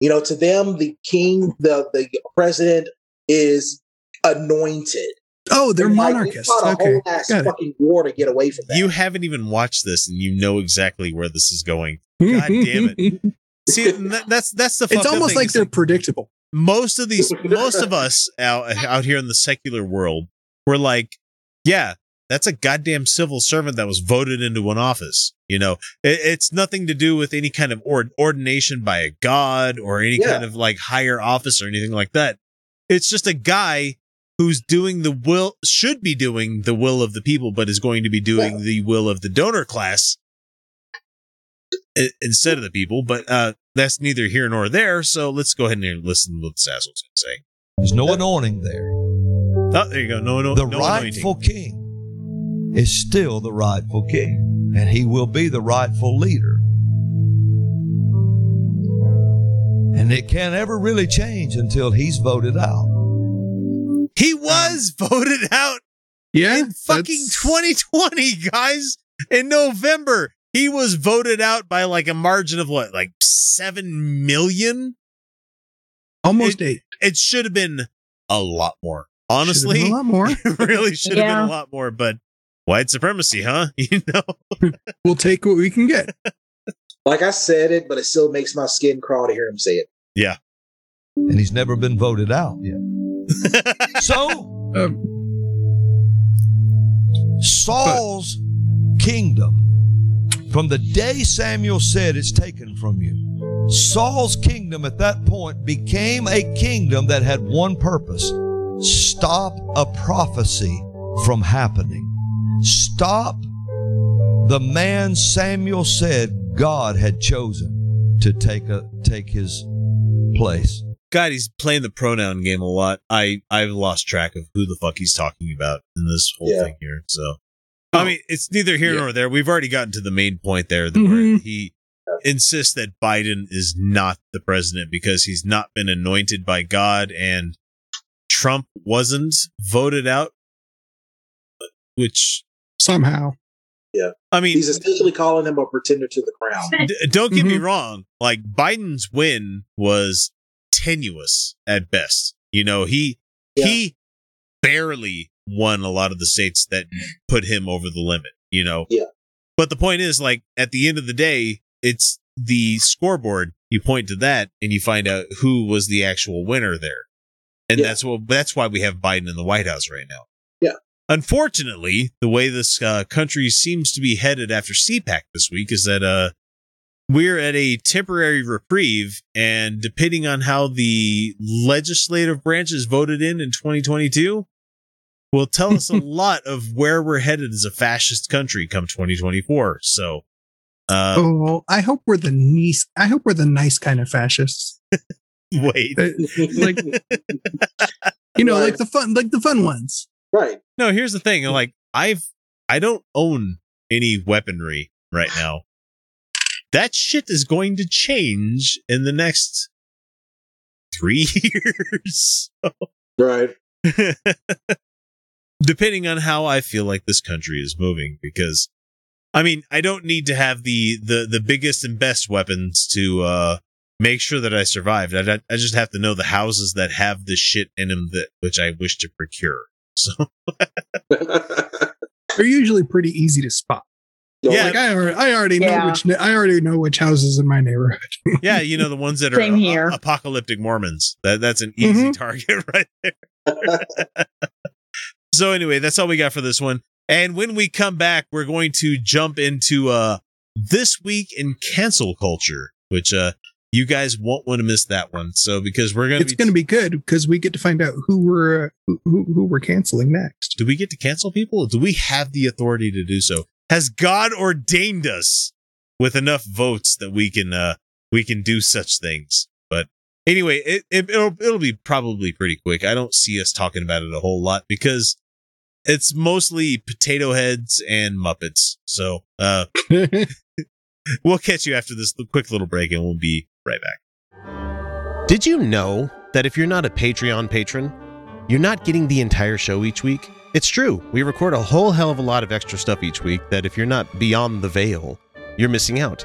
You know, to them, the king, the the president is anointed. Oh, they're And, like, monarchists. fought a Okay, whole ass got it. fucking war to get away from that. you haven't even watched this, and you know exactly where this is going. God damn it. See, that, that's that's the. it's almost thing. like they're predictable. most of these most of us out out here in the secular world we're like yeah that's a goddamn civil servant that was voted into an office you know it, it's nothing to do with any kind of ord- ordination by a god or any Yeah. kind of like higher office or anything like that it's just a guy who's doing the will should be doing the will of the people but is going to be doing Yeah. the will of the donor class i- instead of the people but uh that's neither here nor there so let's go ahead and listen to what this asshole's gonna say There's no anointing there. Oh, there you go. No, no, The no rightful anointing. king is still the rightful king, and he will be the rightful leader. And it can't ever really change until he's voted out. He was voted out Yeah, in fucking that's- 2020, guys. In November, he was voted out by like a margin of what, like seven million. almost eight. It should have been a lot more. Should've Honestly, been a lot more. it really should have Yeah. been a lot more. But white supremacy, huh? You know. We'll take what we can get. Like I said it, but it still makes my skin crawl to hear him say it. Yeah. And he's never been voted out yet. So, Um, Saul's kingdom, from the day Samuel said it's taken from you, Saul's kingdom at that point became a kingdom that had one purpose stop a prophecy from happening. stop the man Samuel said God had chosen to take a take his place. God, he's playing the pronoun game a lot. I I've lost track of who the fuck he's talking about in this whole Yeah. thing here. So, I mean, it's neither here Yeah. nor there. We've already gotten to the main point there, that Mhm. where he insists that Biden is not the president because he's not been anointed by God and Trump wasn't voted out, which Somehow. Yeah. I mean, He's essentially calling him a pretender to the crown. D- don't get me Mhm. wrong. Like Biden's win was tenuous at best. You know, he Yeah. he barely won a lot of the states that put him over the limit. You know. Yeah. But the point is, like, at the end of the day, it's the scoreboard. You point to that, and you find out who was the actual winner there, and Yeah. that's what that's why we have Biden in the White House right now. Yeah. Unfortunately, the way this uh, country seems to be headed after CPAC this week is that uh, we're at a temporary reprieve, and depending on how the legislative branches voted in in 2022, will tell us a lot of where we're headed as a fascist country come 2024. So, uh, oh, I hope we're the nice. I hope we're the nice kind of fascists. wait. Uh, like you know, Right. like the fun, like the fun ones. right. No, here's the thing. Like, I've I don't own any weaponry right now. That shit is going to change in the next three years. Right. Depending on how I feel like this country is moving. Because, I mean, I don't need to have the the the biggest and best weapons to uh make sure that I survived. I I just have to know the houses that have the shit in them that which I wish to procure. So They're usually pretty easy to spot. Yeah. like I already, I already know which I already know which houses in my neighborhood. yeah, you know the ones that are here. a- apocalyptic Mormons. That that's an easy Mhm. target right there. So anyway, that's all we got for this one. And when we come back, we're going to jump into uh this week in cancel culture, which uh you guys won't want to miss that one. So because we're gonna it's be, going to be good because we get to find out who we're uh, who, who we're canceling next. do we get to cancel people? Do we have the authority to do so? Has God ordained us with enough votes that we can uh we can do such things? But anyway, it, it it'll it'll be probably pretty quick. I don't see us talking about it a whole lot because it's mostly potato heads and Muppets. So uh we'll catch you after this quick little break and we'll be right back. Did you know that if you're not a Patreon patron, you're not getting the entire show each week? It's true. We record a whole hell of a lot of extra stuff each week that if you're not beyond the veil, you're missing out.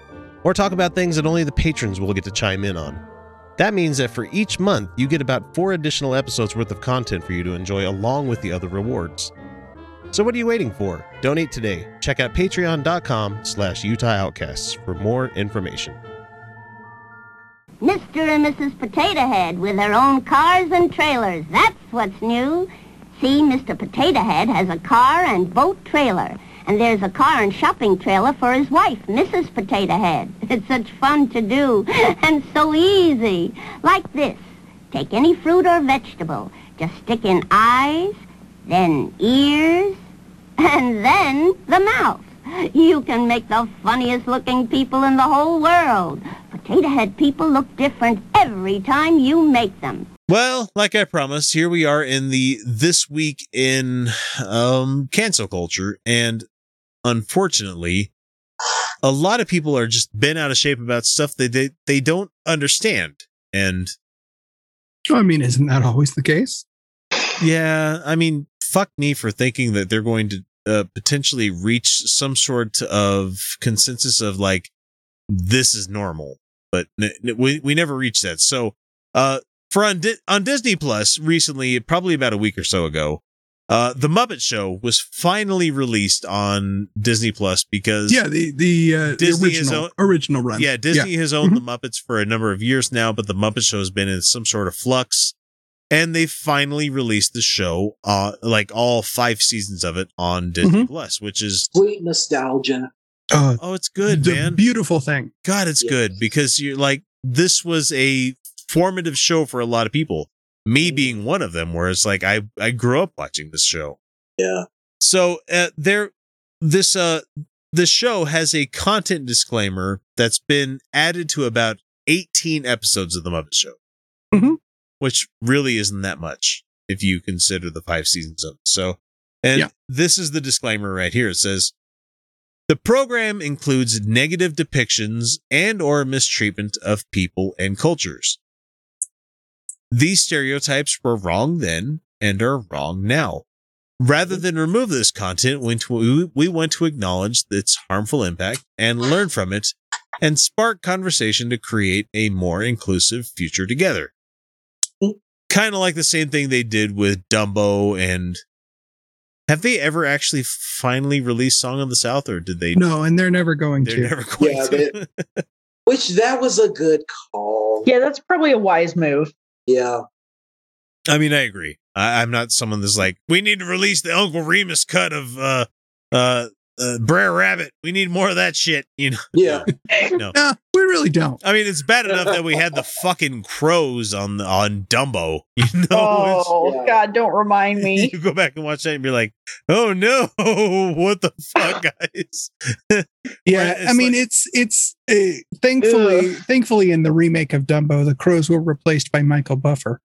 or talk about things that only the patrons will get to chime in on. That means that for each month, you get about four additional episodes worth of content for you to enjoy along with the other rewards. So what are you waiting for? Donate today. Check out patreon.com slash Utah Outcasts for more information. Mr. and Mrs. Potato Head with their own cars and trailers. That's what's new. See, Mr. Potato Head has a car and boat trailer. And there's a car and shopping trailer for his wife, Mrs. Potato Head. It's such fun to do and so easy. Like this. Take any fruit or vegetable. Just stick in eyes, then ears, and then the mouth. You can make the funniest looking people in the whole world. Potato Head people look different every time you make them. Well, like I promised, here we are in the this week in um cancel culture and unfortunately a lot of people are just bent out of shape about stuff that they they don't understand. And I mean, isn't that always the case? yeah, I mean, fuck me for thinking that they're going to uh, potentially reach some sort of consensus of like this is normal, but n- n- we we never reached that. So, uh, for on Di- on Disney Plus recently, probably about a week or so ago, Uh, the Muppet Show was finally released on Disney Plus because Yeah, the the, uh, Disney is original own- original run. Yeah, Disney has owned Mm-hmm. the Muppets for a number of years now, but the Muppet Show has been in some sort of flux. And they finally released the show, uh, like all five seasons of it on Disney Mhm. Plus, which is Sweet nostalgia. Uh, oh, it's good, the man. beautiful thing. God, it's Yes. good because you're like this was a formative show for a lot of people. Me being one of them, where it's like I I grew up watching this show. Yeah. So uh, there, this uh, the show has a content disclaimer that's been added to about 18 episodes of the Muppet Show, Mhm. which really isn't that much if you consider the five seasons of it. So, and Yeah. this is the disclaimer right here. It says. The program includes negative depictions and or mistreatment of people and cultures. These stereotypes were wrong then and are wrong now. Rather than remove this content, we want to acknowledge its harmful impact and learn from it and spark conversation to create a more inclusive future together. Kind of like the same thing they did with Dumbo and have they ever actually finally released Song of the South or did they No, and they're never going they're to. never going Yeah, to? Which that was a good call. Yeah, that's probably a wise move. Yeah. I mean, I agree. I, I'm not someone that's like, we need to release the Uncle Remus cut of uh uh, uh Brer Rabbit. We need more of that shit. You know? Yeah. No. No, we really don't. I mean, it's bad enough that we had the fucking crows on the, on Dumbo. You know, Oh Yeah. God, don't remind me. you go back and watch that and be like, oh no, what the fuck, guys? Yeah, I mean it's it's it's uh, thankfully thankfully in the remake of Dumbo, the crows were replaced by Michael Buffer.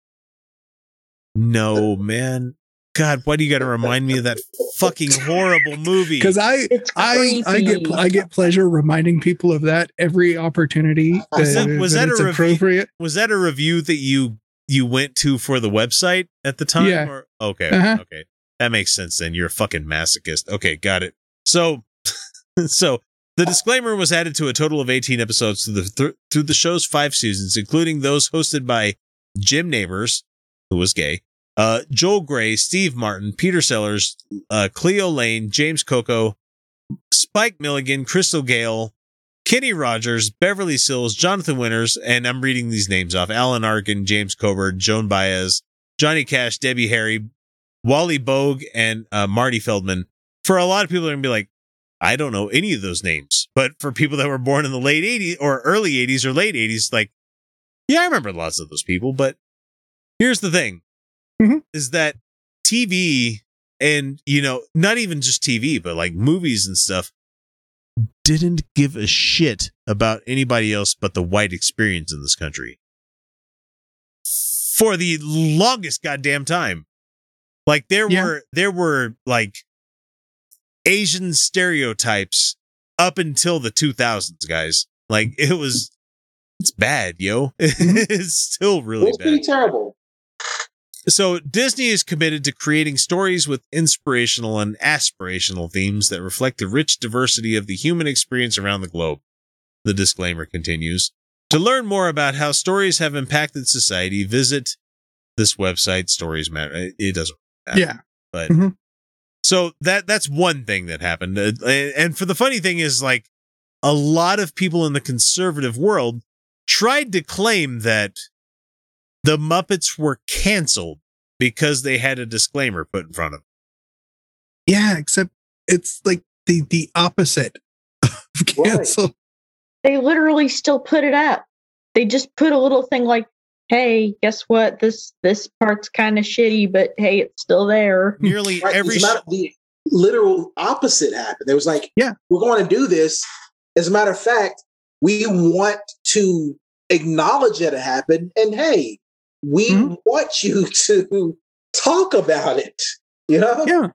No, man. God, why do you got to remind me of that fucking horrible movie? Because I I I get. I get pleasure reminding people of that every opportunity Was that, that- was that that a it's review- appropriate. was that a review that you you went to for the website at the time? Yeah. Or, okay. Uh-huh. Okay. That makes sense then. You're a fucking masochist. Okay, got it. So so the disclaimer was added to a total of 18 episodes through the th- through the show's five seasons, including those hosted by Jim Nabors, who was gay, uh, Joel Grey, Steve Martin, Peter Sellers, uh, Cleo Laine, James Coco, Spike Milligan, Crystal Gayle, Kenny Rogers, Beverly Sills, Jonathan Winters, and I'm reading these names off: Alan Arkin, James Coburn, Joan Baez, Johnny Cash, Debbie Harry, Wally Boag, and uh, Marty Feldman. For a lot of people, they're gonna be like, I don't know any of those names. But for people that were born in the late 80s or early 80s or late 80s, like, yeah, I remember lots of those people. But here's the thing Mhm. is that TV and, you know, not even just TV, but like movies and stuff didn't give a shit about anybody else but the white experience in this country for the longest goddamn time. Like there Yeah. were there were like Asian stereotypes up until the 2000s, guys. Like it was it's bad, yo. it's still really It's bad. pretty terrible. So Disney is committed to creating stories with inspirational and aspirational themes that reflect the rich diversity of the human experience around the globe. The disclaimer continues. To learn more about how stories have impacted society, visit this website, Stories Matter. It- doesn't matter. Yeah. But Mhm. so that that's one thing that happened. Uh, And for the funny thing is like a lot of people in the conservative world tried to claim that the Muppets were canceled because they had a disclaimer put in front of them. Yeah, except it's like the the opposite of cancel. They literally still put it up. They just put a little thing like, "Hey, guess what? This this part's kind of shitty, but hey, it's still there." Nearly Right, every as a matter- the literal opposite happened. There was like, Yeah. we're going to do this. As a matter of fact, we want to acknowledge that it happened, and hey, we Mhm. want you to talk about it. You know? Yeah.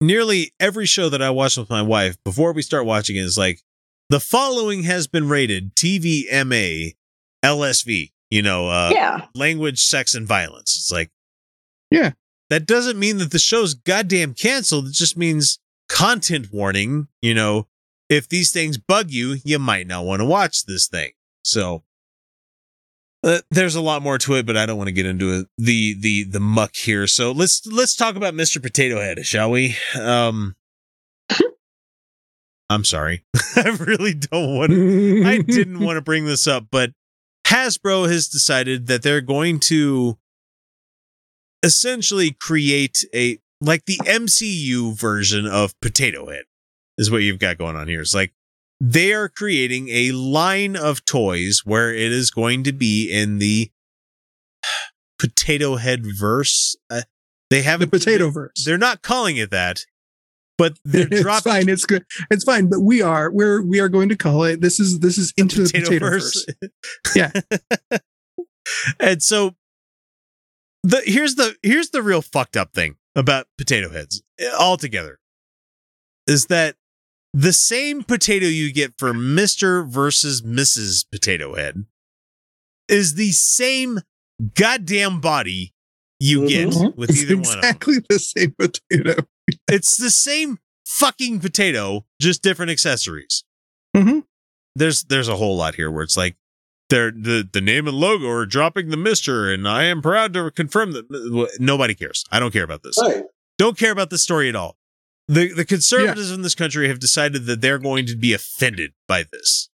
nearly every show that I watch with my wife before we start watching it is like the following has been rated TVMA LSV, you know, uh yeah, language, sex and violence. It's like Yeah. That doesn't mean that the show's goddamn canceled. It just means content warning, you know, if these things bug you, you might not want to watch this thing. So Uh, there's a lot more to it, but I don't want to get into it, the the the muck here. So let's let's talk about Mr. Potato Head, shall we? Um, I'm sorry, I really don't want. to I didn't want to bring this up, but Hasbro has decided that they're going to essentially create a like the MCU version of Potato Head is what you've got going on here. It's like they are creating a line of toys where it is going to be in the Potato Head verse. Uh, they have The potato verse. They're not calling it that, but they're it's dropping fine. It's good. It's fine. But we are we're we are going to call it. This is this is into the potato potato verse. verse. Yeah. and so the here's the here's the real fucked up thing about potato heads eh, altogether is that the same potato you get for Mr. versus Mrs. Potato Head is the same goddamn body you get Mhm. with It's either one exactly the same potato. It's the same fucking potato, just different accessories. Mhm. There's there's a whole lot here where it's like they're the the name and logo are dropping the Mister, and I am proud to confirm that nobody cares. I don't care about this. Right. Don't care about the story at all. The the conservatives in this country have decided that they're going to be offended by this.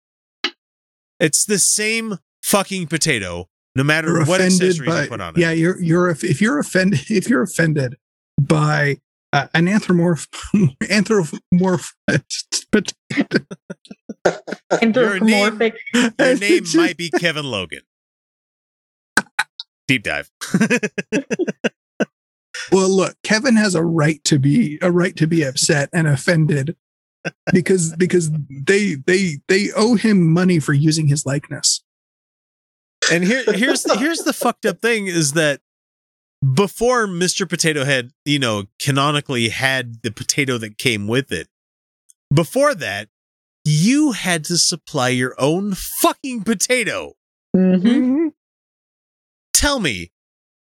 It's the same fucking potato, no matter You're what accessories by you put on it. yeah. You're you're if you're offended if you're offended by uh, an anthropomorph anthropomorph Your name, your name might be Kevin Logan. Deep dive. Well, look, Kevin has a right to be a right to be upset and offended because because they they they owe him money for using his likeness. And here here's the here's the fucked up thing is that before Mr. Potato Head, you know, canonically had the potato that came with it. Before that, you had to supply your own fucking potato. Mm-hmm. Tell me,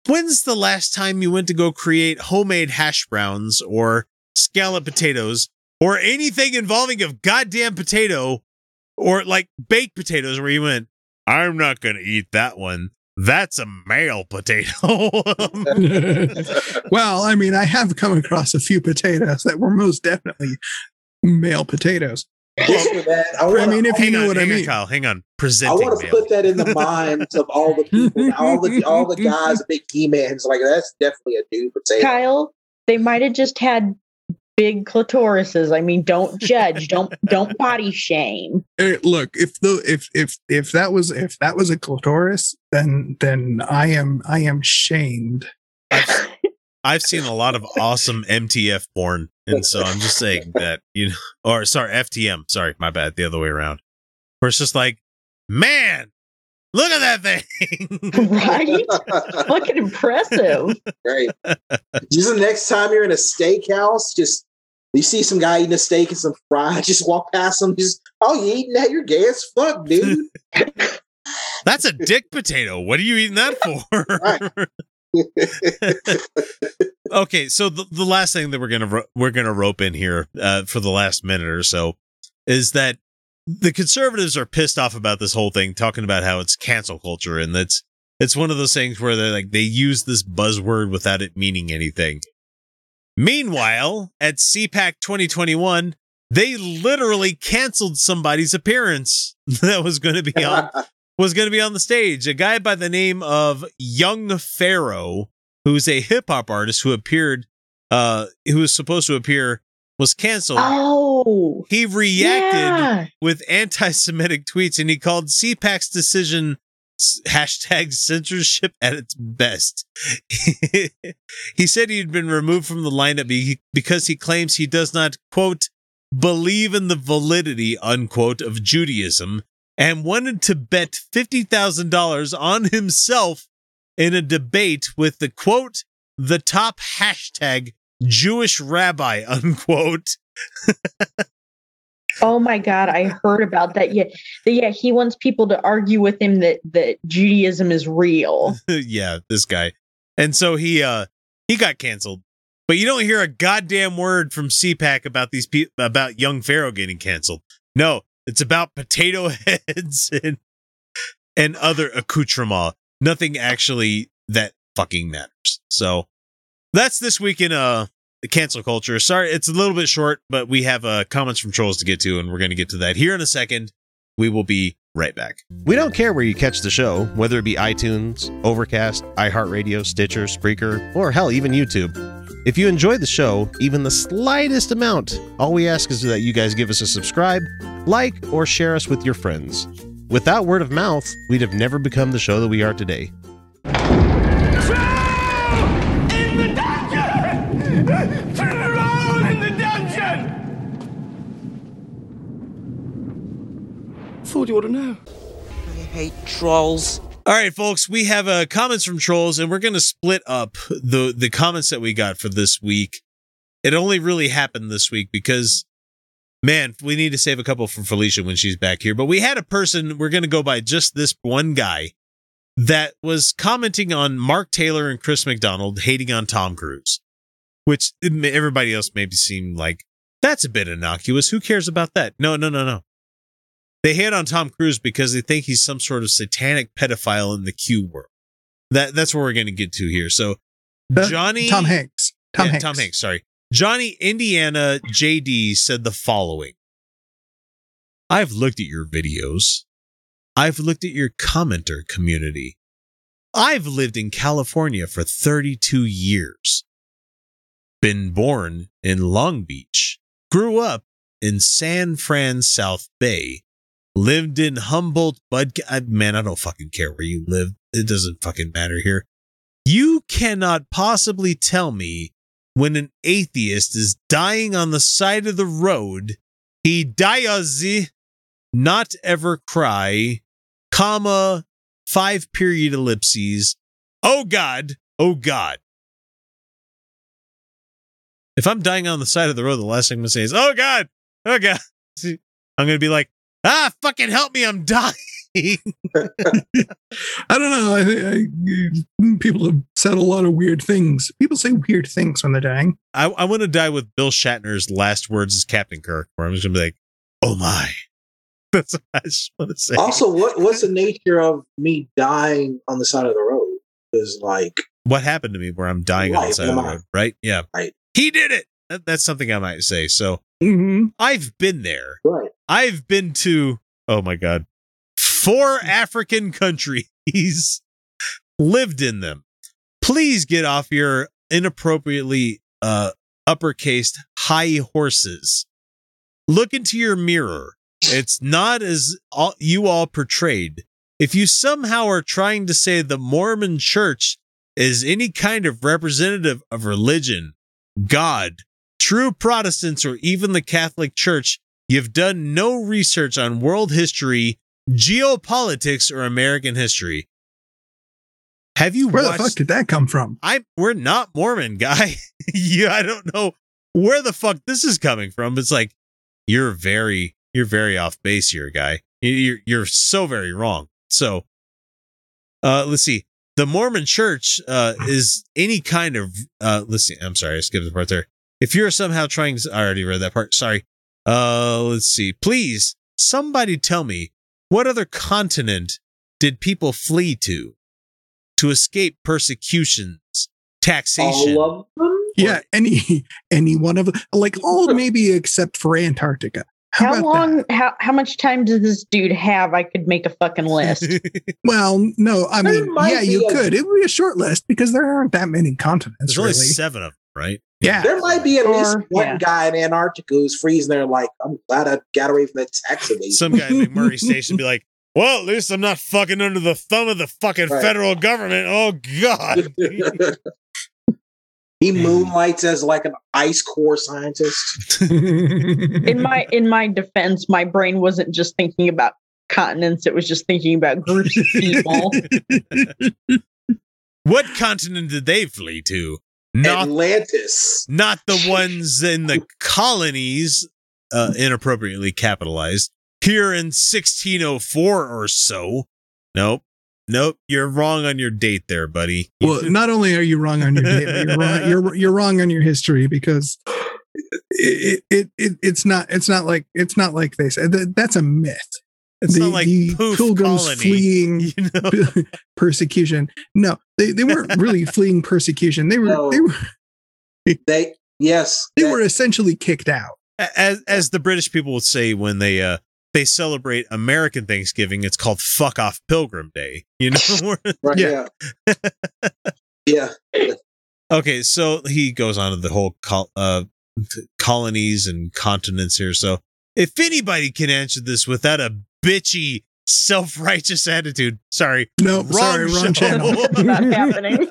when's the last time you went to go create homemade hash browns or scallop potatoes or anything involving a goddamn potato or like baked potatoes where you went, I'm not going to eat that one. That's a male potato. well, I mean, I have come across a few potatoes that were most definitely male potatoes. Just for that, I, I wanna, mean, if you hang know on, what I hang on, mean. Kyle, hang on. Present I want to put that in the minds of all the people, all the all the guys, big He-Mans. Like that's definitely a dude potato. Kyle, they might have just had big clitorises. I mean, don't judge. don't don't body shame. Eh, look, if the if if if that was if that was a clitoris, then then I am I am shamed. I've seen a lot of awesome MTF porn, and so I'm just saying that you know, or sorry, FTM. Sorry, my bad. The other way around. Where it's just like, man, look at that thing. right? Fucking impressive. Right. just the next time you're in a steakhouse, just you see some guy eating a steak and some fries, just walk past him. Just oh, you eating that? You're gay as fuck, dude. That's a dick potato. What are you eating that for? okay, so the, the last thing that we're gonna ro- we're gonna rope in here uh, for the last minute or so is that the conservatives are pissed off about this whole thing, talking about how it's cancel culture, and that's it's one of those things where they like they use this buzzword without it meaning anything. Meanwhile, at CPAC 2021, they literally canceled somebody's appearance that was going to be on was going to be on the stage. A guy by the name of Young Pharaoh, who's a hip hop artist who appeared, uh, who was supposed to appear, was canceled. Oh, He reacted yeah. with anti-Semitic tweets, and he called CPAC's decision hashtag censorship at its best. he said he'd been removed from the lineup be- because he claims he does not quote believe in the validity unquote of Judaism and wanted to bet $50,000 on himself in a debate with the quote, the top hashtag Jewish rabbi, unquote. Oh my god, I heard about that. Yeah, yeah. He wants people to argue with him that that Judaism is real. yeah, this guy. And so he uh he got canceled. But you don't hear a goddamn word from CPAC about these people about young Pharaoh getting canceled. No, it's about potato heads and and other accoutrements. Nothing actually that fucking matters. So that's this week in uh cancel culture. Sorry, it's a little bit short, but we have uh comments from trolls to get to, and we're gonna get to that here in a second. We will be right back. We don't care where you catch the show, whether it be iTunes, Overcast, iHeartRadio, Stitcher, Spreaker, or hell, even YouTube. If you enjoy the show, even the slightest amount, all we ask is that you guys give us a subscribe, like, or share us with your friends. Without word of mouth, we'd have never become the show that we are today. In the dungeon! Turn in the dungeon! Thought you ought to know. I hate trolls. All right, folks, we have uh, comments from trolls, and we're going to split up the the comments that we got for this week. It only really happened this week because, man, we need to save a couple for Felicia when she's back here. But we had a person. We're going to go by just this one guy that was commenting on Mark Taylor and Chris McDonald hating on Tom Cruise, which everybody else maybe seemed like that's a bit innocuous. Who cares about that? No, no, no, no. They hate on Tom Cruise because they think he's some sort of satanic pedophile in the Q world. That that's what we're going to get to here. So Johnny Tom Hanks. Tom yeah, Hanks. Tom Hanks. Sorry, Johnny Indiana JD said the following: I've looked at your videos. I've looked at your commenter community. I've lived in California for 32 years. Been born in Long Beach. Grew up in San Fran, South Bay. Lived in Humboldt, Bud. I- Man, I don't fucking care where you live. It doesn't fucking matter here. You cannot possibly tell me when an atheist is dying on the side of the road, he dies, not ever cry, comma, five period ellipses. Oh God, oh God. If I'm dying on the side of the road, the last thing I'm gonna say is, "Oh God, oh God." I'm gonna be like, "Ah, fucking help me! I'm dying." I don't know. I, I, people have said a lot of weird things. People say weird things when they're dying. I, I want to die with Bill Shatner's last words as Captain Kirk, where I'm just gonna be like, "Oh my." That's what I just want to say. Also, what what's the nature of me dying on the side of the road? Is like what happened to me where I'm dying on the Right, side of the am I- road, right? Yeah. Right. He did it. That, that's something I might say. So Mm-hmm. I've been there. Right. I've been to, oh my God, four African countries, lived in them. Please get off your inappropriately uh, uppercased high horses. Look into your mirror. It's not as all, you all portrayed. If you somehow are trying to say the Mormon church is any kind of representative of religion, God, true Protestants, or even the Catholic Church, you've done no research on world history, geopolitics, or American history. Have you Where watched? the fuck did that come from? I we're not Mormon, guy. yeah, I don't know where the fuck this is coming from. It's like you're very you're very off base here, guy. You- You're you're so very wrong. So, uh, let's see. The Mormon Church uh is any kind of uh. Let's see. I'm sorry, I skipped the part there. If you're somehow trying, I already read that part. Sorry. Uh, let's see. Please, somebody tell me what other continent did people flee to to escape persecutions, taxation? all of them. Yeah, any any one of them. like all maybe except for Antarctica. How, How about long? How how much time does this dude have? I could make a fucking list. Well, no, I There mean, yeah, be you a- could. It would be a short list because there aren't that many continents. There's only really. seven of them, right? Yeah, There might be at least Or- one yeah. guy in Antarctica who's freezing there, like, I'm glad I got away from that tax evasion. Some guy in McMurdo Station be like, "Well, at least I'm not fucking under the thumb of the fucking Right. federal government." Oh God. he moonlights as like an ice core scientist. in my in my defense, my brain wasn't just thinking about continents; it was just thinking about groups of people. what continent did they flee to? Not Atlantis. not the ones in the colonies, uh, inappropriately capitalized here in 1604 or so. Nope. Nope. You're wrong on your date there, buddy. well, not only are you wrong on your date, but you're wrong, you're you're wrong on your history because it, it it it's not it's not like it's not like they said that's a myth. It's the, not like the poof pilgrims colony, fleeing you know? persecution. No, they, they weren't really fleeing persecution. They were No. they were They yes, they that- were essentially kicked out. as as the British people would say when they uh they celebrate American Thanksgiving, it's called "fuck off Pilgrim Day." You know. right, yeah. yeah. yeah. okay, so he goes on to the whole col- uh colonies and continents here. So if anybody can answer this without a bitchy, self righteous attitude, sorry, No, wrong sorry, wrong show. channel. Happening.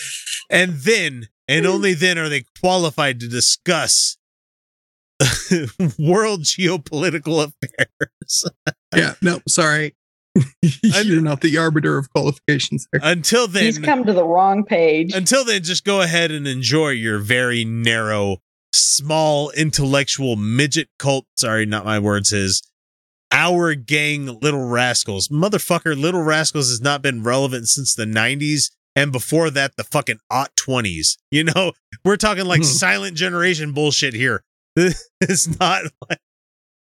and then and only then are they qualified to discuss world geopolitical affairs. Yeah, no, sorry. You're not the arbiter of qualifications there. Until then, He's come to the wrong page. until then, just go ahead and enjoy your very narrow, small intellectual midget cult. Sorry, not my words. His our gang, Little Rascals, motherfucker. Little Rascals has not been relevant since the '90s, and before that, the fucking aught twenties. You know, we're talking like Hmm. silent generation bullshit here. It's not like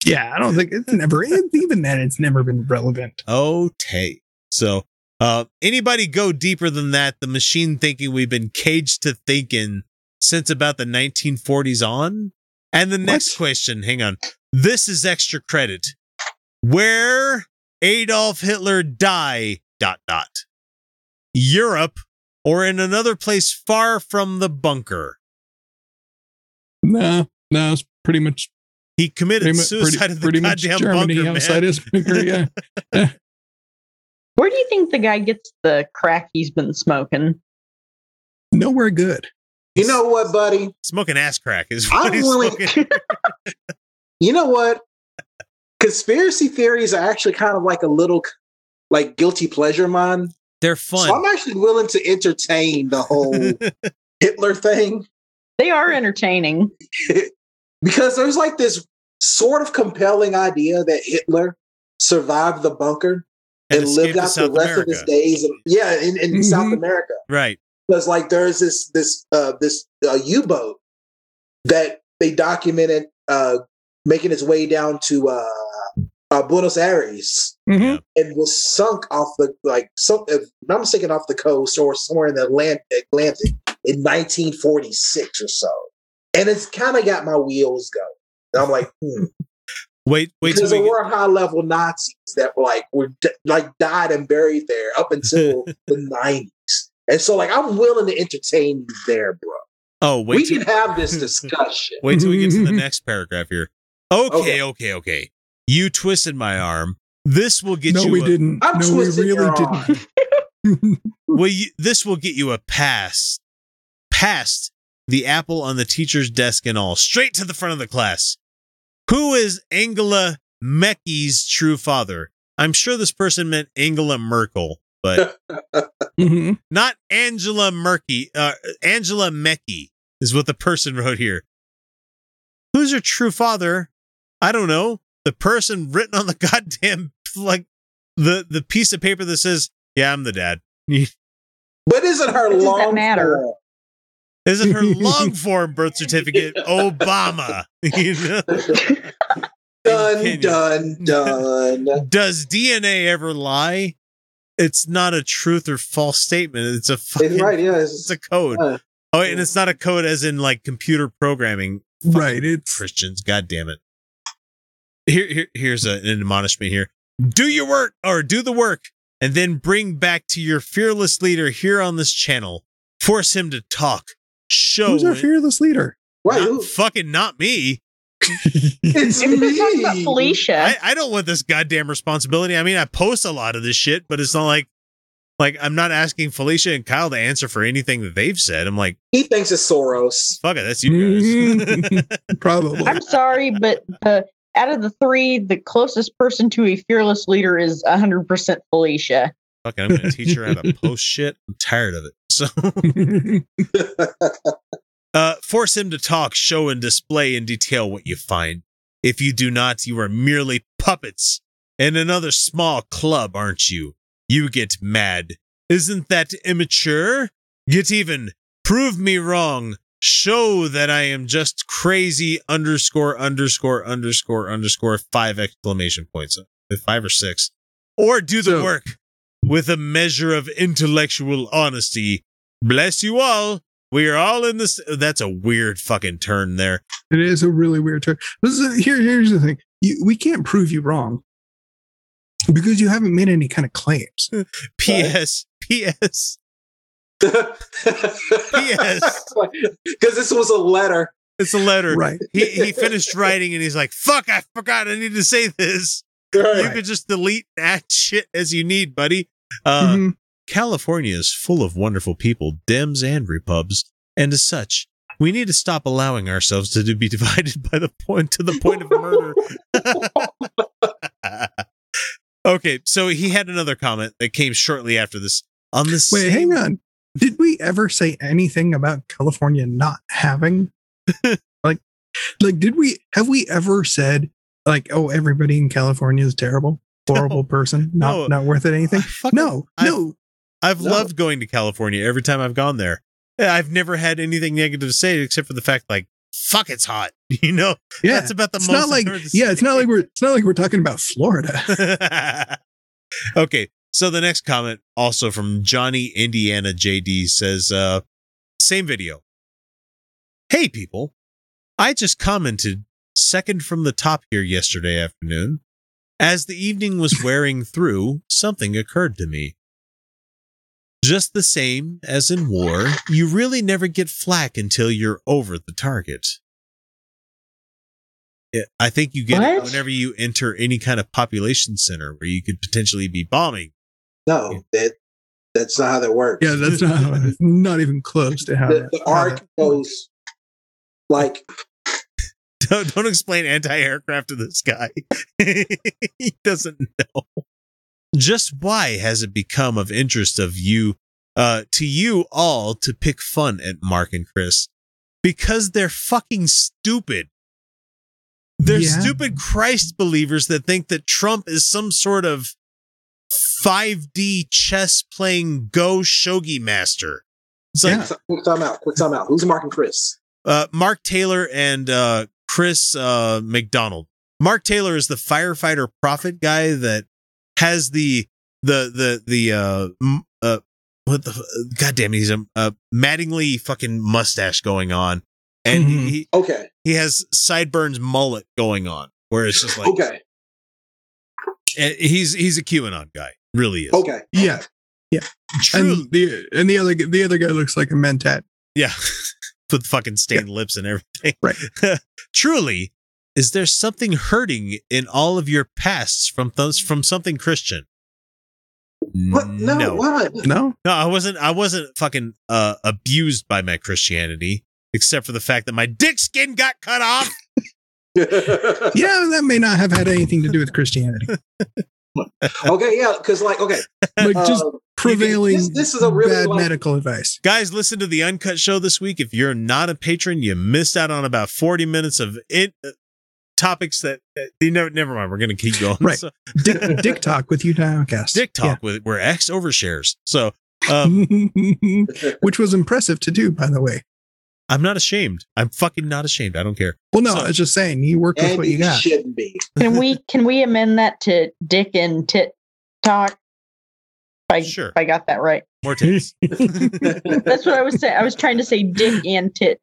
Yeah, I don't think it's never it, even then it's never been relevant. okay. So, uh, anybody go deeper than that? The machine thinking we've been caged to thinking since about the 1940s on. And the next question, hang on. This is extra credit. Where Adolf Hitler die? Dot dot. Europe or in another place far from the bunker. No, no, it's pretty much He committed pretty, mu- suicide pretty, in the pretty much goddamn Germany bunker, outside man. his bunker. Yeah, Where do you think the guy gets the crack he's been smoking? nowhere good. You know what, buddy? Smoking ass crack is I'm what he's willing- smoking. You know what? Conspiracy theories are actually kind of like a little like guilty pleasure, man. They're fun. So I'm actually willing to entertain the whole Hitler thing They are entertaining. because there's like this sort of compelling idea that Hitler survived the bunker And and, lived out the South rest of his days. In, yeah, in, in South Mhm. America. right. because like there's this this uh this uh, U-boat that they documented uh making its way down to uh, uh Buenos Aires Mhm. and was sunk off the like so if I'm not mistaken off the coast or somewhere in the Atlant- Atlantic in 1946 or so, and it's kind of got my wheels going. And I'm like, hmm. Wait, wait till because we there get, were high level Nazis that were like were d- like died and buried there up until the 90s, and so like I'm willing to entertain you there, bro. Oh, wait we till, can have this discussion. wait till we get to the next paragraph here. Okay, Okay. okay, okay. You twisted my arm. This will get no, you No, we a, didn't. I'm no, we really your arm. didn't. well, you, this will get you a pass past the apple on the teacher's desk and all, straight to the front of the class. Who is Angela Mecky's true father? I'm sure this person meant Angela Merkel, but Mhm. not Angela Murky. Uh, Angela Mecky is what the person wrote here. Who's your true father? I don't know. The person written on the goddamn like the the piece of paper that says, "Yeah, I'm the dad." But isn't her What does that long matter? form? Isn't her long form birth certificate Obama? You know? Done, Continue. done, done. Does DNA ever lie? It's not a truth or false statement. It's a fucking, It's right, yeah. it's It's, a code. uh, oh, and it's not a code as in like computer programming. Fucking Right, it's Christians, god damn it. Here, here here's a, an admonishment here. Do your work or do the work and then bring back to your fearless leader here on this channel. Force him to talk. Show who's our it- fearless leader? right. not- fucking not me. It's Maybe they're talking about. Felicia. I, I don't want this goddamn responsibility. I mean, I post a lot of this shit, but it's not like like I'm not asking Felicia and Kyle to answer for anything that they've said. I'm like, He thinks it's Soros. fuck it, that's you guys. Probably. I'm sorry, but the out of the three, the closest person to a fearless leader is 100% Felicia. Fuck I'm gonna teach her how to post shit. I'm tired of it. So uh force him to talk, show and display in detail what you find. If you do not, you are merely puppets in another small club, aren't you? You get mad. Isn't that immature? Get even. Prove me wrong. Show that I am just crazy underscore underscore underscore underscore five exclamation points. with five or six, or do the So- work with a measure of intellectual honesty. Bless you all. We are all in this. That's a weird fucking turn there. It is a really weird turn. This is, here, here's the thing: you, we can't prove you wrong because you haven't made any kind of claims. P.S. P.S. Yes. Because this was a letter. It's a letter. Right. He he finished writing and he's like, "Fuck! I forgot. I need to say this." Right. You could just delete that shit as you need, buddy. Uh, Mhm. California is full of wonderful people, Dems and Repubs, and as such, we need to stop allowing ourselves to be divided by the point to the point of murder. okay, so he had another comment that came shortly after this. On this, Wait, hang on. Did we ever say anything about California not having like like did we have we ever said like oh everybody in California is terrible, horrible person, not No. not worth it anything? No, I've- no. I've No. loved going to California every time I've gone there. I've never had anything negative to say except for the fact, like, fuck, it's hot. You know, Yeah. that's about the it's most. not like yeah, it's not like we're it's not like we're talking about Florida. okay, so the next comment, also from Johnny Indiana JD, says, uh, same video. Hey, people. I just commented second from the top here yesterday afternoon. As the evening was wearing through, something occurred to me. Just the same as in war, you really never get flack until you're over the target. I think you get it whenever you enter any kind of population center where you could potentially be bombing. No, that that's not how that works. yeah, that's not not even close to how the, the how arc that- goes like Don't, don't explain anti-aircraft to this guy. he doesn't know. Just why has it become of interest of you, uh, to you all to pick fun at Mark and Chris? Because they're fucking stupid. They're Yeah. stupid Christ believers that think that Trump is some sort of 5D chess playing Go shogi master. It's like quick time out, quick time out. Who's Mark and Chris? uh, Mark Taylor and uh, Chris uh, McDonald. Mark Taylor is the firefighter prophet guy that has the the the the uh, uh what the goddamn he's a, a Mattingly fucking mustache going on, and Mhm. he Okay, he has sideburns mullet going on, where it's just like okay, and he's he's a QAnon guy, really is. okay. yeah. Yeah. True, And the and the other the other guy looks like a mentat. yeah, with fucking stained lips and everything. Right. Truly, is there something hurting in all of your pasts from those from something Christian? What? No, no, what? No? No, I wasn't. I wasn't fucking uh, abused by my Christianity, except for the fact that my dick skin got cut off. Yeah, that may not have had anything to do with Christianity. okay, yeah, because like okay, Like just uh, prevailing this, this is a really bad like, medical advice. Guys, listen to the uncut show this week. If you're not a patron, you missed out on about 40 minutes of it. Uh, topics that, that you never never mind we're gonna keep going Right. So- Dick, Dick talk with Utah Outcast. dick talk with we're x overshares so um Which was impressive to do, by the way. I'm not ashamed i'm fucking not ashamed i don't care Well, no, So- I was just saying you work with what you you got. shouldn't be. Can we can we amend that to Dick and Tit Talk? I, Sure. if I got that right. more tits That's what I was saying. I was trying to say Dick and Tit.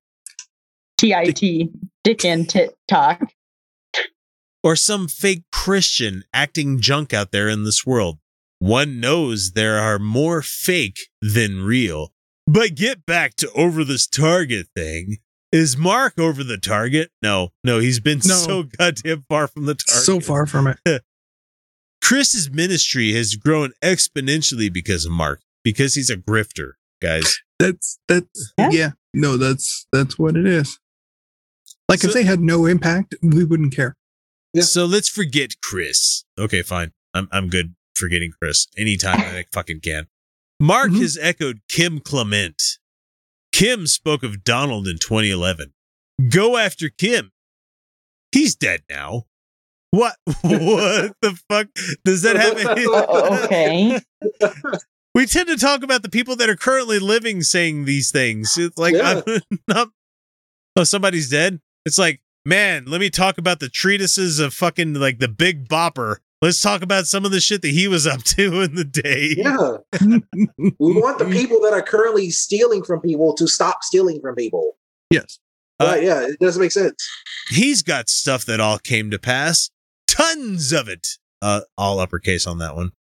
T I T. Dick and Tit Talk. or some fake christian acting junk out there in this world one knows there are more fake than real but get back to over this target thing is mark over the target no no he's been No. so goddamn far from the target So far from it. Chris's ministry has grown exponentially because of Mark, because he's a grifter, guys. That's that's Yeah. yeah. No, that's that's what it is. Like So- if they had no impact, we wouldn't care. Yeah. So let's forget Chris. Okay, fine. I'm I'm good forgetting Chris anytime I fucking can. Mark Mhm. has echoed Kim Clement. Kim spoke of Donald in 2011. Go after Kim. He's dead now. What? What the fuck does that have? any- okay. we tend to talk about the people that are currently living saying these things. It's like Yeah. I'm not. Oh, somebody's dead. It's like, man, let me talk about the treatises of fucking like the Big Bopper Let's talk about some of the shit that he was up to in the day. Yeah. we want the people that are currently stealing from people to stop stealing from people. Yes. Right, yeah, it doesn't make sense. He's got stuff that all came to pass. Tons of it. Uh, all uppercase on that one.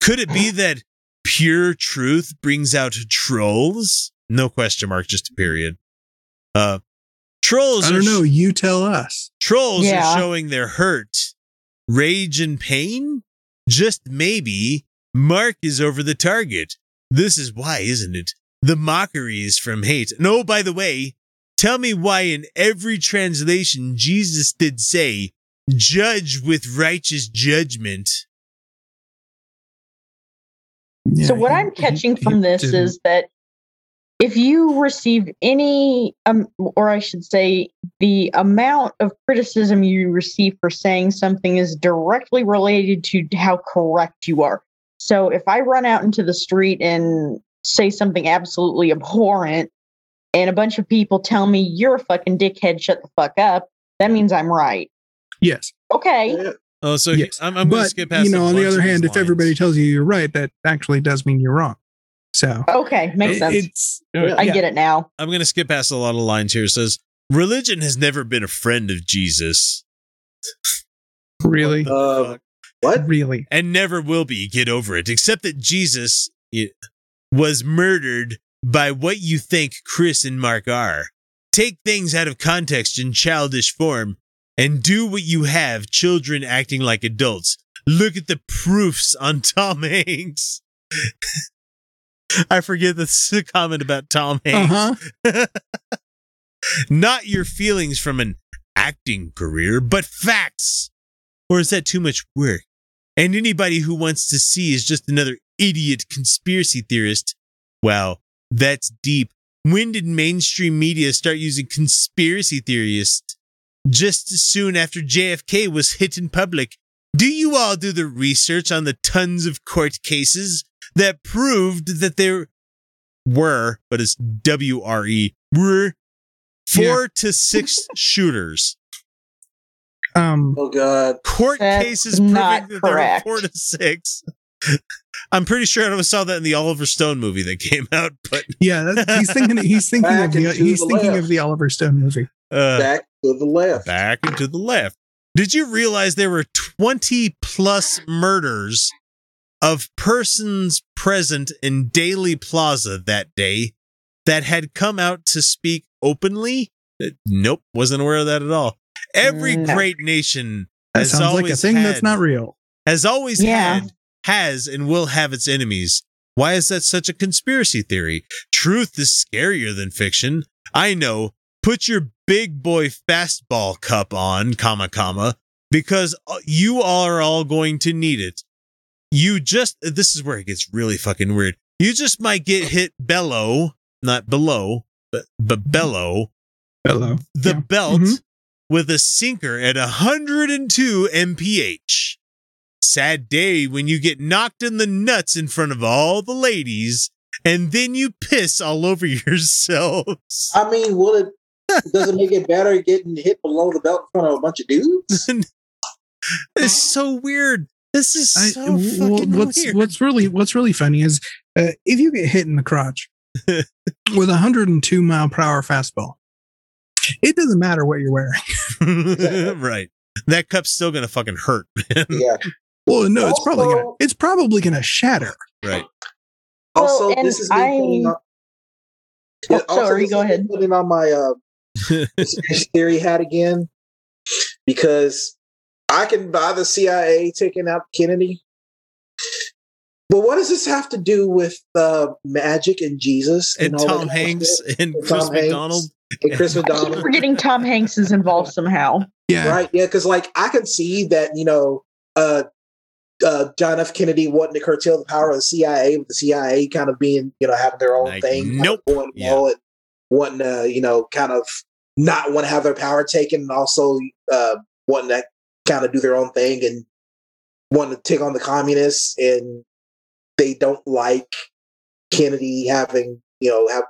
Could it be that pure truth brings out trolls? No question mark, just a period. Uh, trolls. I don't sh- know. You tell us. Trolls Yeah. are showing their hurt, rage, and pain. Just maybe Mark is over the target. This is why, isn't it? The mockeries from hate. And oh, by the way, tell me why in every translation Jesus did say, judge with righteous judgment. so what he- I'm catching he from this didn't. is that if you receive any, um, or I should say, the amount of criticism you receive for saying something is directly related to how correct you are. So if I run out into the street and say something absolutely abhorrent, and a bunch of people tell me you're a fucking dickhead, shut the fuck up, that means I'm right. Yes. Okay. Oh, so yes. I'm, I'm going to skip past you know, on the other of these hand, if everybody tells you you're right, that actually does mean you're wrong. So Okay, makes it- sense. it's I yeah. get it now. I'm going to skip past a lot of lines here. It says, religion has never been a friend of Jesus. really, Uh, what? really. and never will be. Get over it. Except that Jesus was murdered by what you think Chris and Mark are. Take things out of context in childish form and do what you have children acting like adults. Look at the proofs on Tom Hanks. I forget the comment about Tom Hanks. huh. Not your feelings from an acting career, but facts. Or is that too much work? And anybody who wants to see is just another idiot conspiracy theorist. Wow, that's deep. When did mainstream media start using conspiracy theorists? Just as soon after JFK was hit in public. Do you all do the research on the tons of court cases that proved that there were, but it's W R E, were four to six shooters? Um, Oh god. Court That's cases proving not that there were four to six. I'm pretty sure I saw that in the Oliver Stone movie that came out, but yeah, he's thinking. He's thinking of the. He's the thinking left. of the Oliver Stone movie. uh, Back to the left. back and to the left. Did you realize there were 20 plus murders of persons present in Dealey Plaza that day that had come out to speak openly? Uh, Nope, wasn't aware of that at all. Every No. great nation That has sounds like a always thing that's had- not real. has always Yeah. had, has, and will have its enemies. Why is that such a conspiracy theory? Truth is scarier than fiction. I know. Put your big boy fastball cup on, comma, comma, because uh, you are all going to need it. You just, this is where it gets really fucking weird. You just might get hit bellow, not below, but, but bellow, Hello. the Yeah. belt Mhm. with a sinker at 102 mph. Sad day when you get knocked in the nuts in front of all the ladies and then you piss all over yourselves. I mean, will it does it make it better getting hit below the belt in front of a bunch of dudes? it's so weird. This is so w- w- fucking what's weird. what's really what's really funny is uh, if you get hit in the crotch with a 102 mile per hour fastball, it doesn't matter what you're wearing. right. That cup's still gonna fucking hurt, man. yeah. Well, no, it's probably gonna it's probably gonna shatter. Right. Also, and this is me I- putting on. Oh, also, sorry, go is me ahead. Putting on my uh, conspiracy theory hat again because I can buy the CIA taking out Kennedy. But what does this have to do with uh, magic and Jesus And all Tom Hanks and And Chris Tom Hanks McDonald. and Chris I keep McDonald? forgetting Tom Hanks is involved somehow. Yeah, Right? Yeah, because like I can see that you know, uh, uh, John F. Kennedy wanting to curtail the power of the CIA, with the CIA kind of being you know having their own Like, thing, kind of nope. going Yeah. well, and wanting to you know kind of not want to have their power taken, and also uh, wanting to kind of do their own thing and want to take on the communists, and they don't like Kennedy having you know have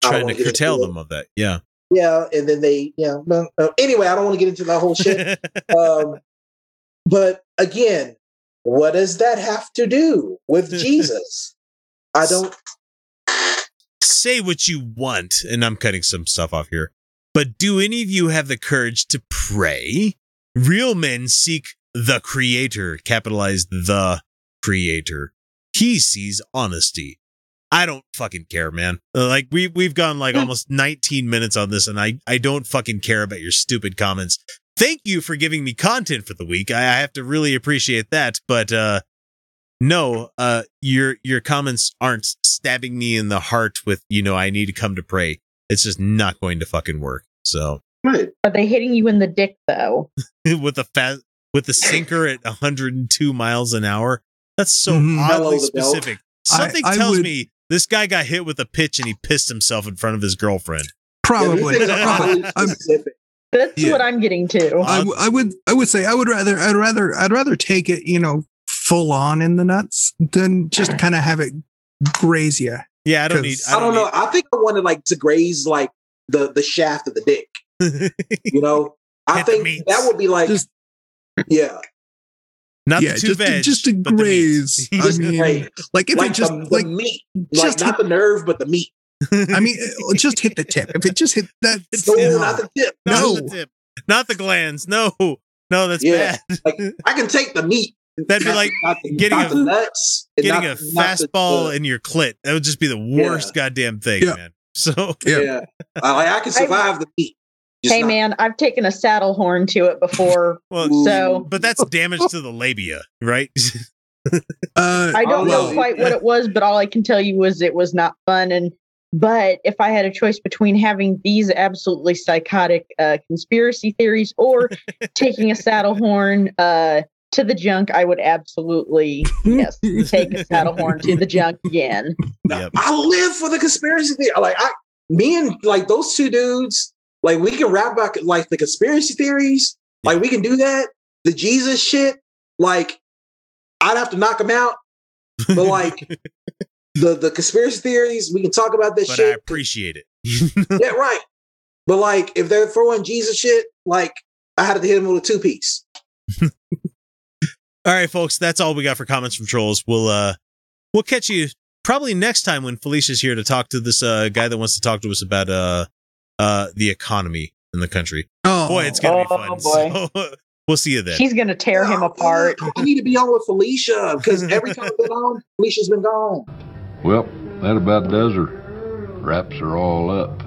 Trying to curtail them of that. Yeah. Yeah, and then they, you know, no, no. anyway, I don't want to get into that whole shit. um, but again, what does that have to do with Jesus? I don't. Say what you want, and I'm cutting some stuff off here. But do any of you have the courage to pray? Real men seek the creator, capitalized the creator. He sees honesty. I don't fucking care, man. Like we we've gone like almost 19 minutes on this, and I I don't fucking care about your stupid comments. Thank you for giving me content for the week. I, I have to really appreciate that. But uh no, uh your your comments aren't stabbing me in the heart with, you know, I need to come to pray. It's just not going to fucking work. So Right. Are they hitting you in the dick though? with a fast with the sinker at 102 miles an hour. That's so Mhm. oddly Mellow belt. specific. Something I tells would- me this guy got hit with a pitch and he pissed himself in front of his girlfriend. Probably. Yeah, these things are probably. I'm- That's Yeah. what I'm getting to. I, w- I would I would say I would rather I'd rather I'd rather take it you know full on in the nuts than just kind of have it graze you. Yeah, I don't need. 'Cause- I don't know. I think I wanted like to graze like the the shaft of the dick. Know. You know, I think that would be like, Just yeah, Not yeah, the two just veg, to, just to graze. I mean, like if like it just the, like the meat, like just not hit- the nerve, but the meat. I mean, uh, just hit the tip. If it just hit that, No, no. not the tip. not No. the tip, not the glands. No, no, that's Yeah. bad. Like I can take the meat. That'd be like not the, getting not a- the nuts, Getting not- a fastball in your clit. That would just be the worst goddamn thing, Yeah. man. So Yeah. yeah, I, I can survive the meat. Just hey not- man, I've taken a saddle horn to it before. well, So but that's damage to the labia, right? Uh, I don't well, know quite what it was, but all I can tell you was it was not fun. And but if I had a choice between having these absolutely psychotic uh, conspiracy theories or taking a saddle horn uh, to the junk, I would absolutely yes take a saddle horn to the junk again. yep. I live for the conspiracy theory. Like I, me and like those two dudes, like we can rap about like the conspiracy theories. Like we can do that. The Jesus shit. Like I'd have to knock them out. But like the the conspiracy theories, we can talk about shit. But I appreciate it. yeah, right. But like if they're throwing Jesus shit, like I had to hit him with a two piece. All right, folks, that's all we got for comments from trolls. We'll uh we'll catch you probably next time when Felicia's here to talk to this uh guy that wants to talk to us about uh uh the economy in the country. oh, Boy, it's gonna be Oh, fun. boy. So, we'll see you then. She's gonna tear him apart. I need to be on with Felicia because every time I've been on, Felicia's been gone. Well, that about does her. Wraps are all up.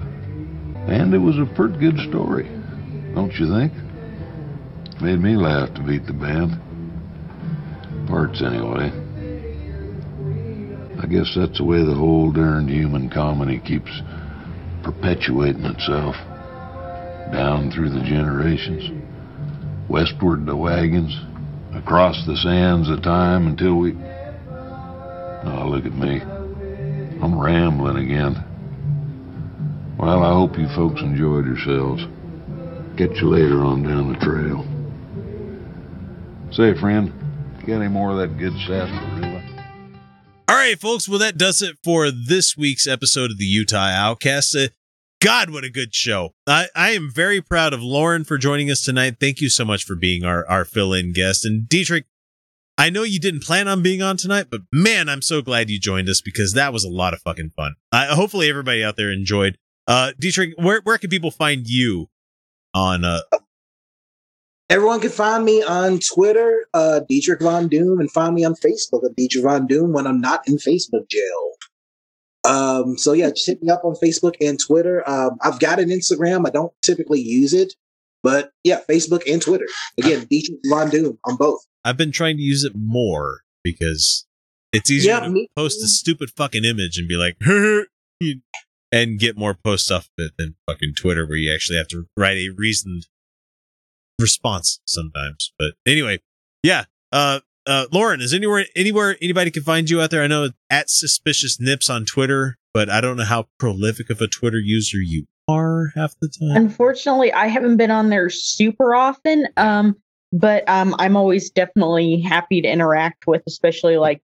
And it was a pretty good story, don't you think? Made me laugh to beat the band. Parts, anyway. I guess that's the way the whole darned human comedy keeps perpetuating itself down through the generations. Westward the wagons, across the sands of time until we. Oh, look at me. I'm rambling again. Well, I hope you folks enjoyed yourselves. Catch you later on down the trail. Say, friend, got any more of that good sarsaparilla? All right, folks. Well, that does it for this week's episode of the Utah Outcast. Uh, God, what a good show! I, I am very proud of Lauren for joining us tonight. Thank you so much for being our our fill in guest. And Dietrich, I know you didn't plan on being on tonight, but man, I'm so glad you joined us because that was a lot of fucking fun. I, hopefully, everybody out there enjoyed. Uh, Dietrich, where where can people find you on uh Everyone can find me on Twitter, uh, Dietrich Von Doom, and find me on Facebook at Dietrich Von Doom when I'm not in Facebook jail. Um, so yeah, just hit me up on Facebook and Twitter. Um, I've got an Instagram. I don't typically use it, but yeah, Facebook and Twitter. Again, Dietrich Von Doom on both. I've been trying to use it more because it's easier Yeah, to me post a stupid fucking image and be like, and get more posts off of it than fucking Twitter, where you actually have to write a reasoned response sometimes. But anyway, yeah. Uh, uh, Lauren, is anywhere anywhere anybody can find you out there? I know at suspicious nips on Twitter, but I don't know how prolific of a Twitter user you are half the time. Unfortunately, I haven't been on there super often. Um, but um, I'm always definitely happy to interact with, especially like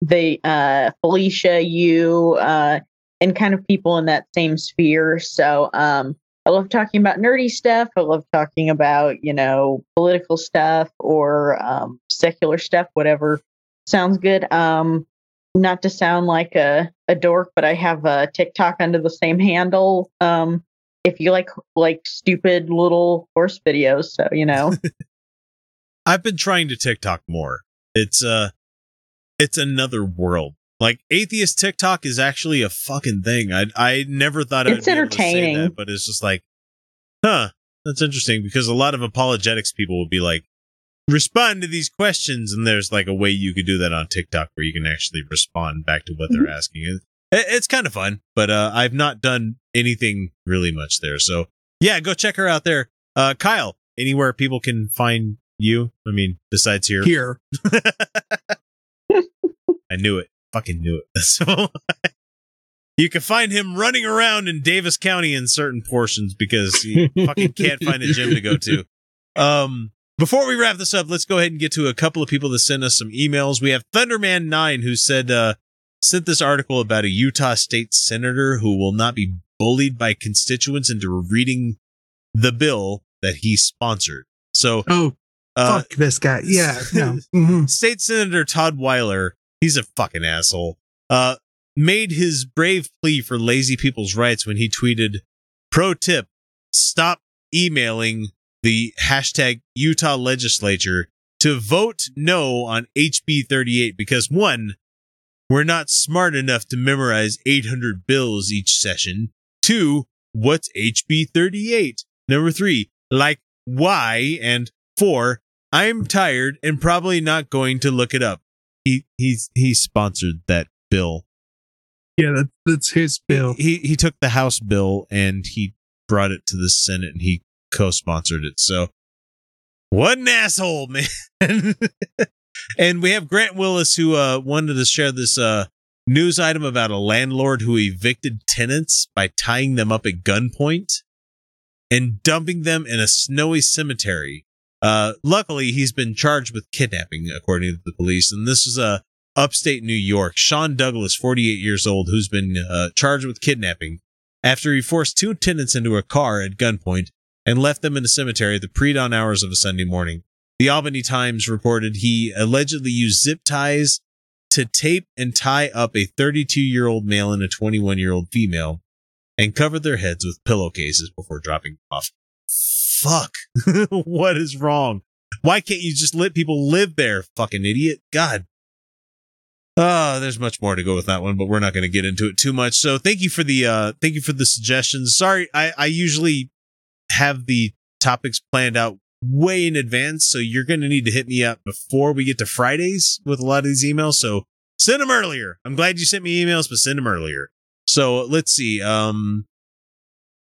the uh, Felicia, you, uh, and kind of people in that same sphere. So um, I love talking about nerdy stuff. I love talking about, you know, political stuff or um, secular stuff, whatever sounds good. Um, not to sound like a, a dork, but I have a TikTok under the same handle. Um, if you like like stupid little horse videos, so you know. I've been trying to TikTok more. It's uh it's another world. Like atheist TikTok is actually a fucking thing. I I never thought I'd It's be able to say entertaining. that, but it's just like, huh, that's interesting because a lot of apologetics people will be like, respond to these questions, and there's like a way you could do that on TikTok where you can actually respond back to what they're asking. It, it- it's kind of fun, but uh, I've not done anything really much there. So yeah, go check her out there. Uh, Kyle, anywhere people can find you? I mean, besides here. Here. I knew it. Fucking knew it. So you can find him running around in Davis County in certain portions because he fucking can't find a gym to go to. Um, before we wrap this up, let's go ahead and get to a couple of people that sent us some emails. We have Thunderman9 who said, uh, sent this article about a Utah state senator who will not be bullied by constituents into reading the bill that he sponsored. So, oh, uh, fuck this guy. Yeah. No. Mhm. State Senator Todd Weiler, he's a fucking asshole, uh, made his brave plea for lazy people's rights when he tweeted, Pro tip, stop emailing the hashtag Utah legislature to vote no on HB 38 because one, we're not smart enough to memorize 800 bills each session. Two, what's HB 38? Number three, like why? And four, I'm tired and probably not going to look it up. He he's he sponsored that bill. Yeah, that, that's his bill. He he took the House bill and he brought it to the Senate and he co-sponsored it. So what an asshole, man. and we have Grant Willis who uh wanted to share this uh news item about a landlord who evicted tenants by tying them up at gunpoint and dumping them in a snowy cemetery. Uh, luckily, he's been charged with kidnapping, according to the police. And this is uh, upstate New York. Sean Douglas, 48 years old, who's been uh, charged with kidnapping after he forced two tenants into a car at gunpoint and left them in a cemetery at the pre-dawn hours of a Sunday morning. The Albany Times reported he allegedly used zip ties to tape and tie up a 32 year old male and a 21 year old female and covered their heads with pillowcases before dropping off. Fuck. what is wrong? Why can't you just let people live there, fucking idiot? God. Uh, there's much more to go with that one, but we're not going to get into it too much. So thank you for the, uh, thank you for the suggestions. Sorry, I, I usually have the topics planned out way in advance. So you're going to need to hit me up before we get to Fridays with a lot of these emails. So send them earlier. I'm glad you sent me emails, but send them earlier. So let's see. Um,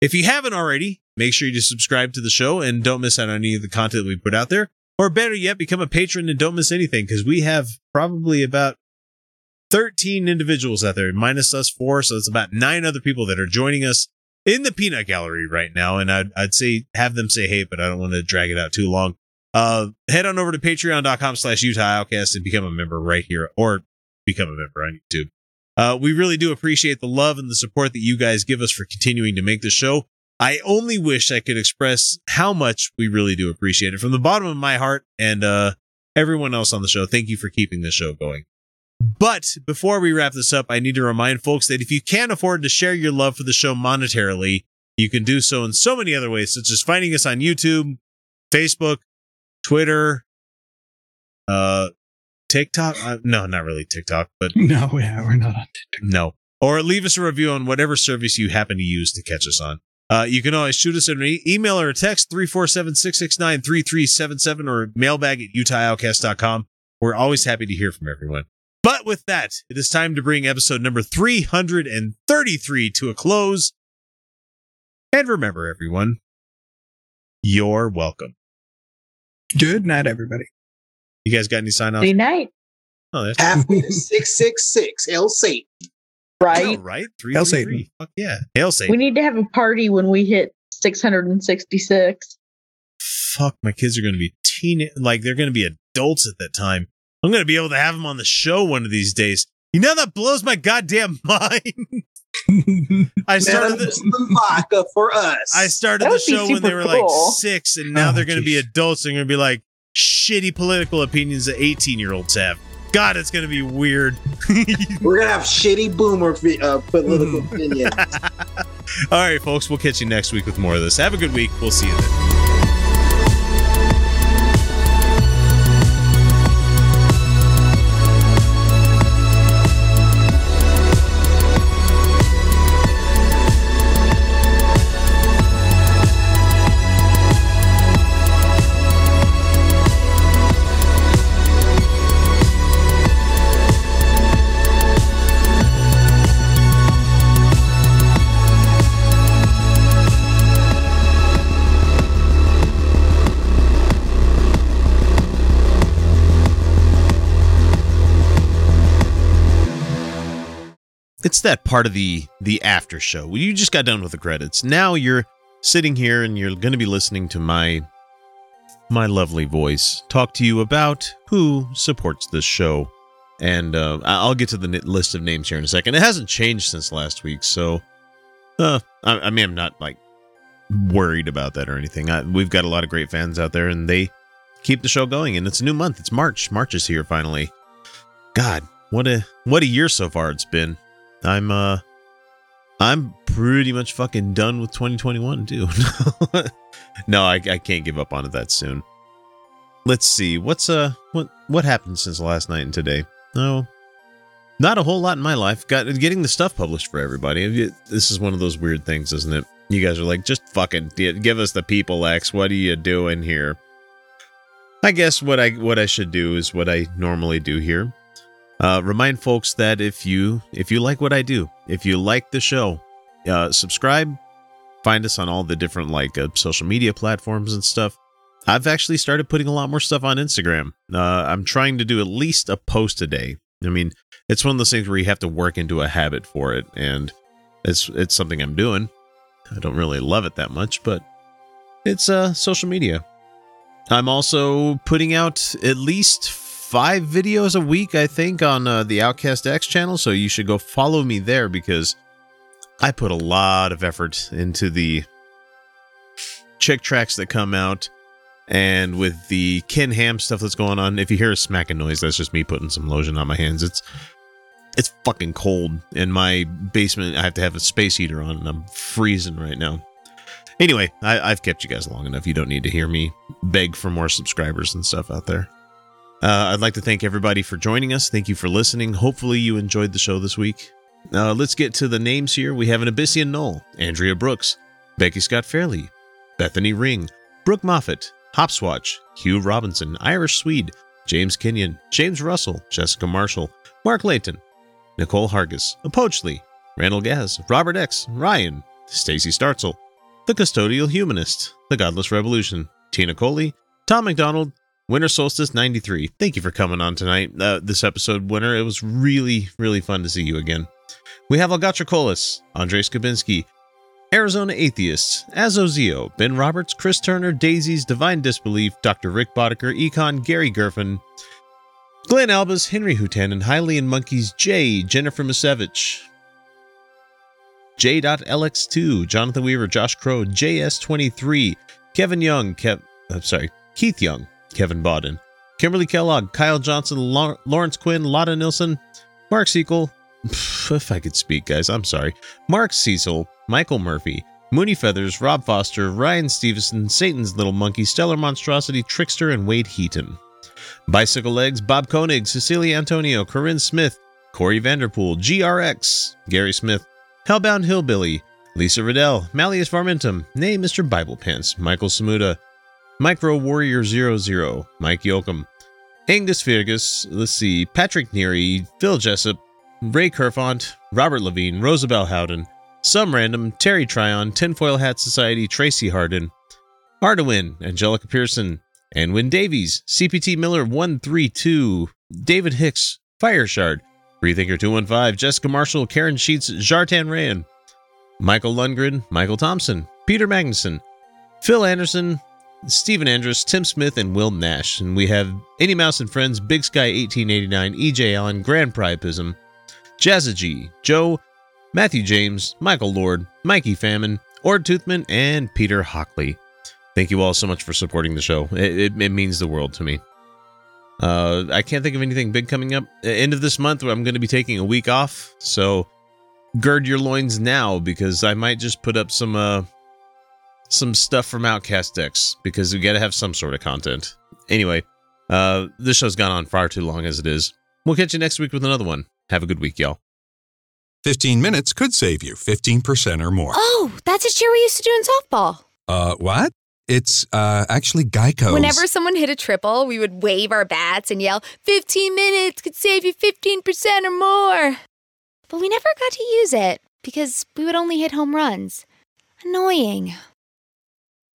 if you haven't already, make sure you subscribe to the show and don't miss out on any of the content we put out there. Or better yet, become a patron and don't miss anything because we have probably about 13 individuals out there, minus us four. So it's about nine other people that are joining us in the peanut gallery right now. And I'd, I'd say have them say hey, but I don't want to drag it out too long. Uh, head on over to patreon.com slash Utah Outcast and become a member right here or become a member on YouTube. Uh, we really do appreciate the love and the support that you guys give us for continuing to make the show. I only wish I could express how much we really do appreciate it from the bottom of my heart and, uh, everyone else on the show. Thank you for keeping the show going. But before we wrap this up, I need to remind folks that if you can't afford to share your love for the show monetarily, you can do so in so many other ways, such as finding us on YouTube, Facebook, Twitter, uh, TikTok. Uh, no, not really TikTok, but No, yeah, we're not on TikTok. no. Or leave us a review on whatever service you happen to use to catch us on. Uh, you can always shoot us an e- email or a text 347-669-3377 or mailbag at utahoutcast.com. We're always happy to hear from everyone. But with that, it is time to bring episode number 333 to a close. And remember, everyone, you're welcome. Good night, everybody. You guys got any sign offs? Good night. Oh, that's Halfway to 666, El Satan. Right? Oh, right? Hail 333. Fuck yeah. Hail Satan. We need to have a party when we hit 666. fuck, my kids are going to be teen, like they're going to be adults at that time. I'm going to be able to have them on the show one of these days. You know that blows my goddamn mind. I started Metamucil and vodka for us. I started the show when they super were like six, and now Oh, they're going to be jeez. adults and going to be like shitty political opinions that 18 year olds have. God, it's going to be weird. We're gonna have shitty boomer uh, political opinions. All right, folks, we'll catch you next week with more of this. Have a good week. We'll see you then. It's that part of the the after show. You just got done with the credits. Now you're sitting here and you're going to be listening to my my lovely voice talk to you about who supports this show. And uh, I'll get to the list of names here in a second. It hasn't changed since last week, so uh, I, I mean, I'm not like worried about that or anything. I, we've got a lot of great fans out there, and they keep the show going. And it's a new month. It's March. March is here finally. God, what a what a year so far it's been. I'm uh I'm pretty much fucking done with 2021 too. no, I, I can't give up on it that soon. Let's see. What's uh what what happened since last night and today? No. Not a whole lot in my life. Got getting the stuff published for everybody. This is one of those weird things, isn't it? You guys are like, just fucking give us the people, X. What are you doing here? I guess what I what I should do is what I normally do here. Uh, remind folks that if you if you like what I do, if you like the show, uh, subscribe. Find us on all the different like uh, social media platforms and stuff. I've actually started putting a lot more stuff on Instagram. Uh, I'm trying to do at least a post a day. I mean, it's one of those things where you have to work into a habit for it, and it's it's something I'm doing. I don't really love it that much, but it's uh social media. I'm also putting out at least five videos a week, I think, on uh, the Outcast X channel. So you should go follow me there because I put a lot of effort into the chick tracks that come out. And with the Ken Ham stuff that's going on, if you hear a smacking noise, that's just me putting some lotion on my hands. It's it's fucking cold in my basement. I have to have a space heater on, and I'm freezing right now. Anyway, I, I've kept you guys long enough. You don't need to hear me beg for more subscribers and stuff out there. Uh, I'd like to thank everybody for joining us. Thank you for listening. Hopefully, you enjoyed the show this week. Uh, let's get to the names here. We have an Abyssian Knoll, Andrea Brooks, Becky Scott Fairley, Bethany Ring, Brooke Moffat, Hopswatch, Hugh Robinson, Irish Swede, James Kenyon, James Russell, Jessica Marshall, Mark Layton, Nicole Hargis, Apochley, Randall Gaz, Robert X, Ryan, Stacy Startzel, The Custodial Humanist, The Godless Revolution, Tina Coley, Tom McDonald, Winter Solstice 93. Thank you for coming on tonight. Uh, this episode, Winter, it was really, really fun to see you again. We have Algatra Colas, Andre Skabinski, Arizona Atheists, Azozio, Ben Roberts, Chris Turner, Daisies, Divine Disbelief, Dr. Rick Boddicker, Econ, Gary Gerfin, Glenn Albus, Henry Hutanen, Hylian Monkeys, Jay, Jennifer Misevich, J.LX2, Jonathan Weaver, Josh Crow, JS23, Kevin Young, Kev, I'm sorry, Keith Young, Kevin Bodden, Kimberly Kellogg, Kyle Johnson, Lawrence Quinn, Lotta Nilsson, Mark Sequel, if I could speak, guys, I'm sorry, Mark Cecil, Michael Murphy, Mooney Feathers, Rob Foster, Ryan Stevenson, Satan's Little Monkey, Stellar Monstrosity, Trickster, and Wade Heaton. Bicycle Legs, Bob Koenig, Cecilia Antonio, Corinne Smith, Corey Vanderpool, GRX, Gary Smith, Hellbound Hillbilly, Lisa Riddell, Malleus Varmentum, Nay Mr. Bible Pants, Michael Samuda, Micro Warrior 00, Mike Yoakum, Angus Fergus, let's see, Patrick Neary, Phil Jessup, Ray Kerfont, Robert Levine, Rosabelle Howden, Some Random, Terry Tryon, Tinfoil Hat Society, Tracy Harden, Arduin, Angelica Pearson, Anwin Davies, CPT Miller 132, David Hicks, Fireshard, Freethinker 215, Jessica Marshall, Karen Sheets, Jartan Rayan, Michael Lundgren, Michael Thompson, Peter Magnuson, Phil Anderson, Stephen Andrus, Tim Smith, and Will Nash. And we have Any Mouse and Friends, Big Sky 1889, EJ Allen, Grand Priapism, Jazza G, Joe, Matthew James, Michael Lord, Mikey Famine, Ord Toothman, and Peter Hockley. Thank you all so much for supporting the show. It, it, it means the world to me. Uh, I can't think of anything big coming up. Uh, End of this month, I'm going to be taking a week off, so gird your loins now because I might just put up some uh some stuff from Outcast decks because we got to have some sort of content. Anyway, uh, this show's gone on far too long as it is. We'll catch you next week with another one. Have a good week, y'all. 15 minutes could save you 15% or more. Oh, that's a cheer we used to do in softball. Uh, what? It's uh, actually Geico. Whenever someone hit a triple, we would wave our bats and yell, 15 minutes could save you 15% or more. But we never got to use it because we would only hit home runs. Annoying.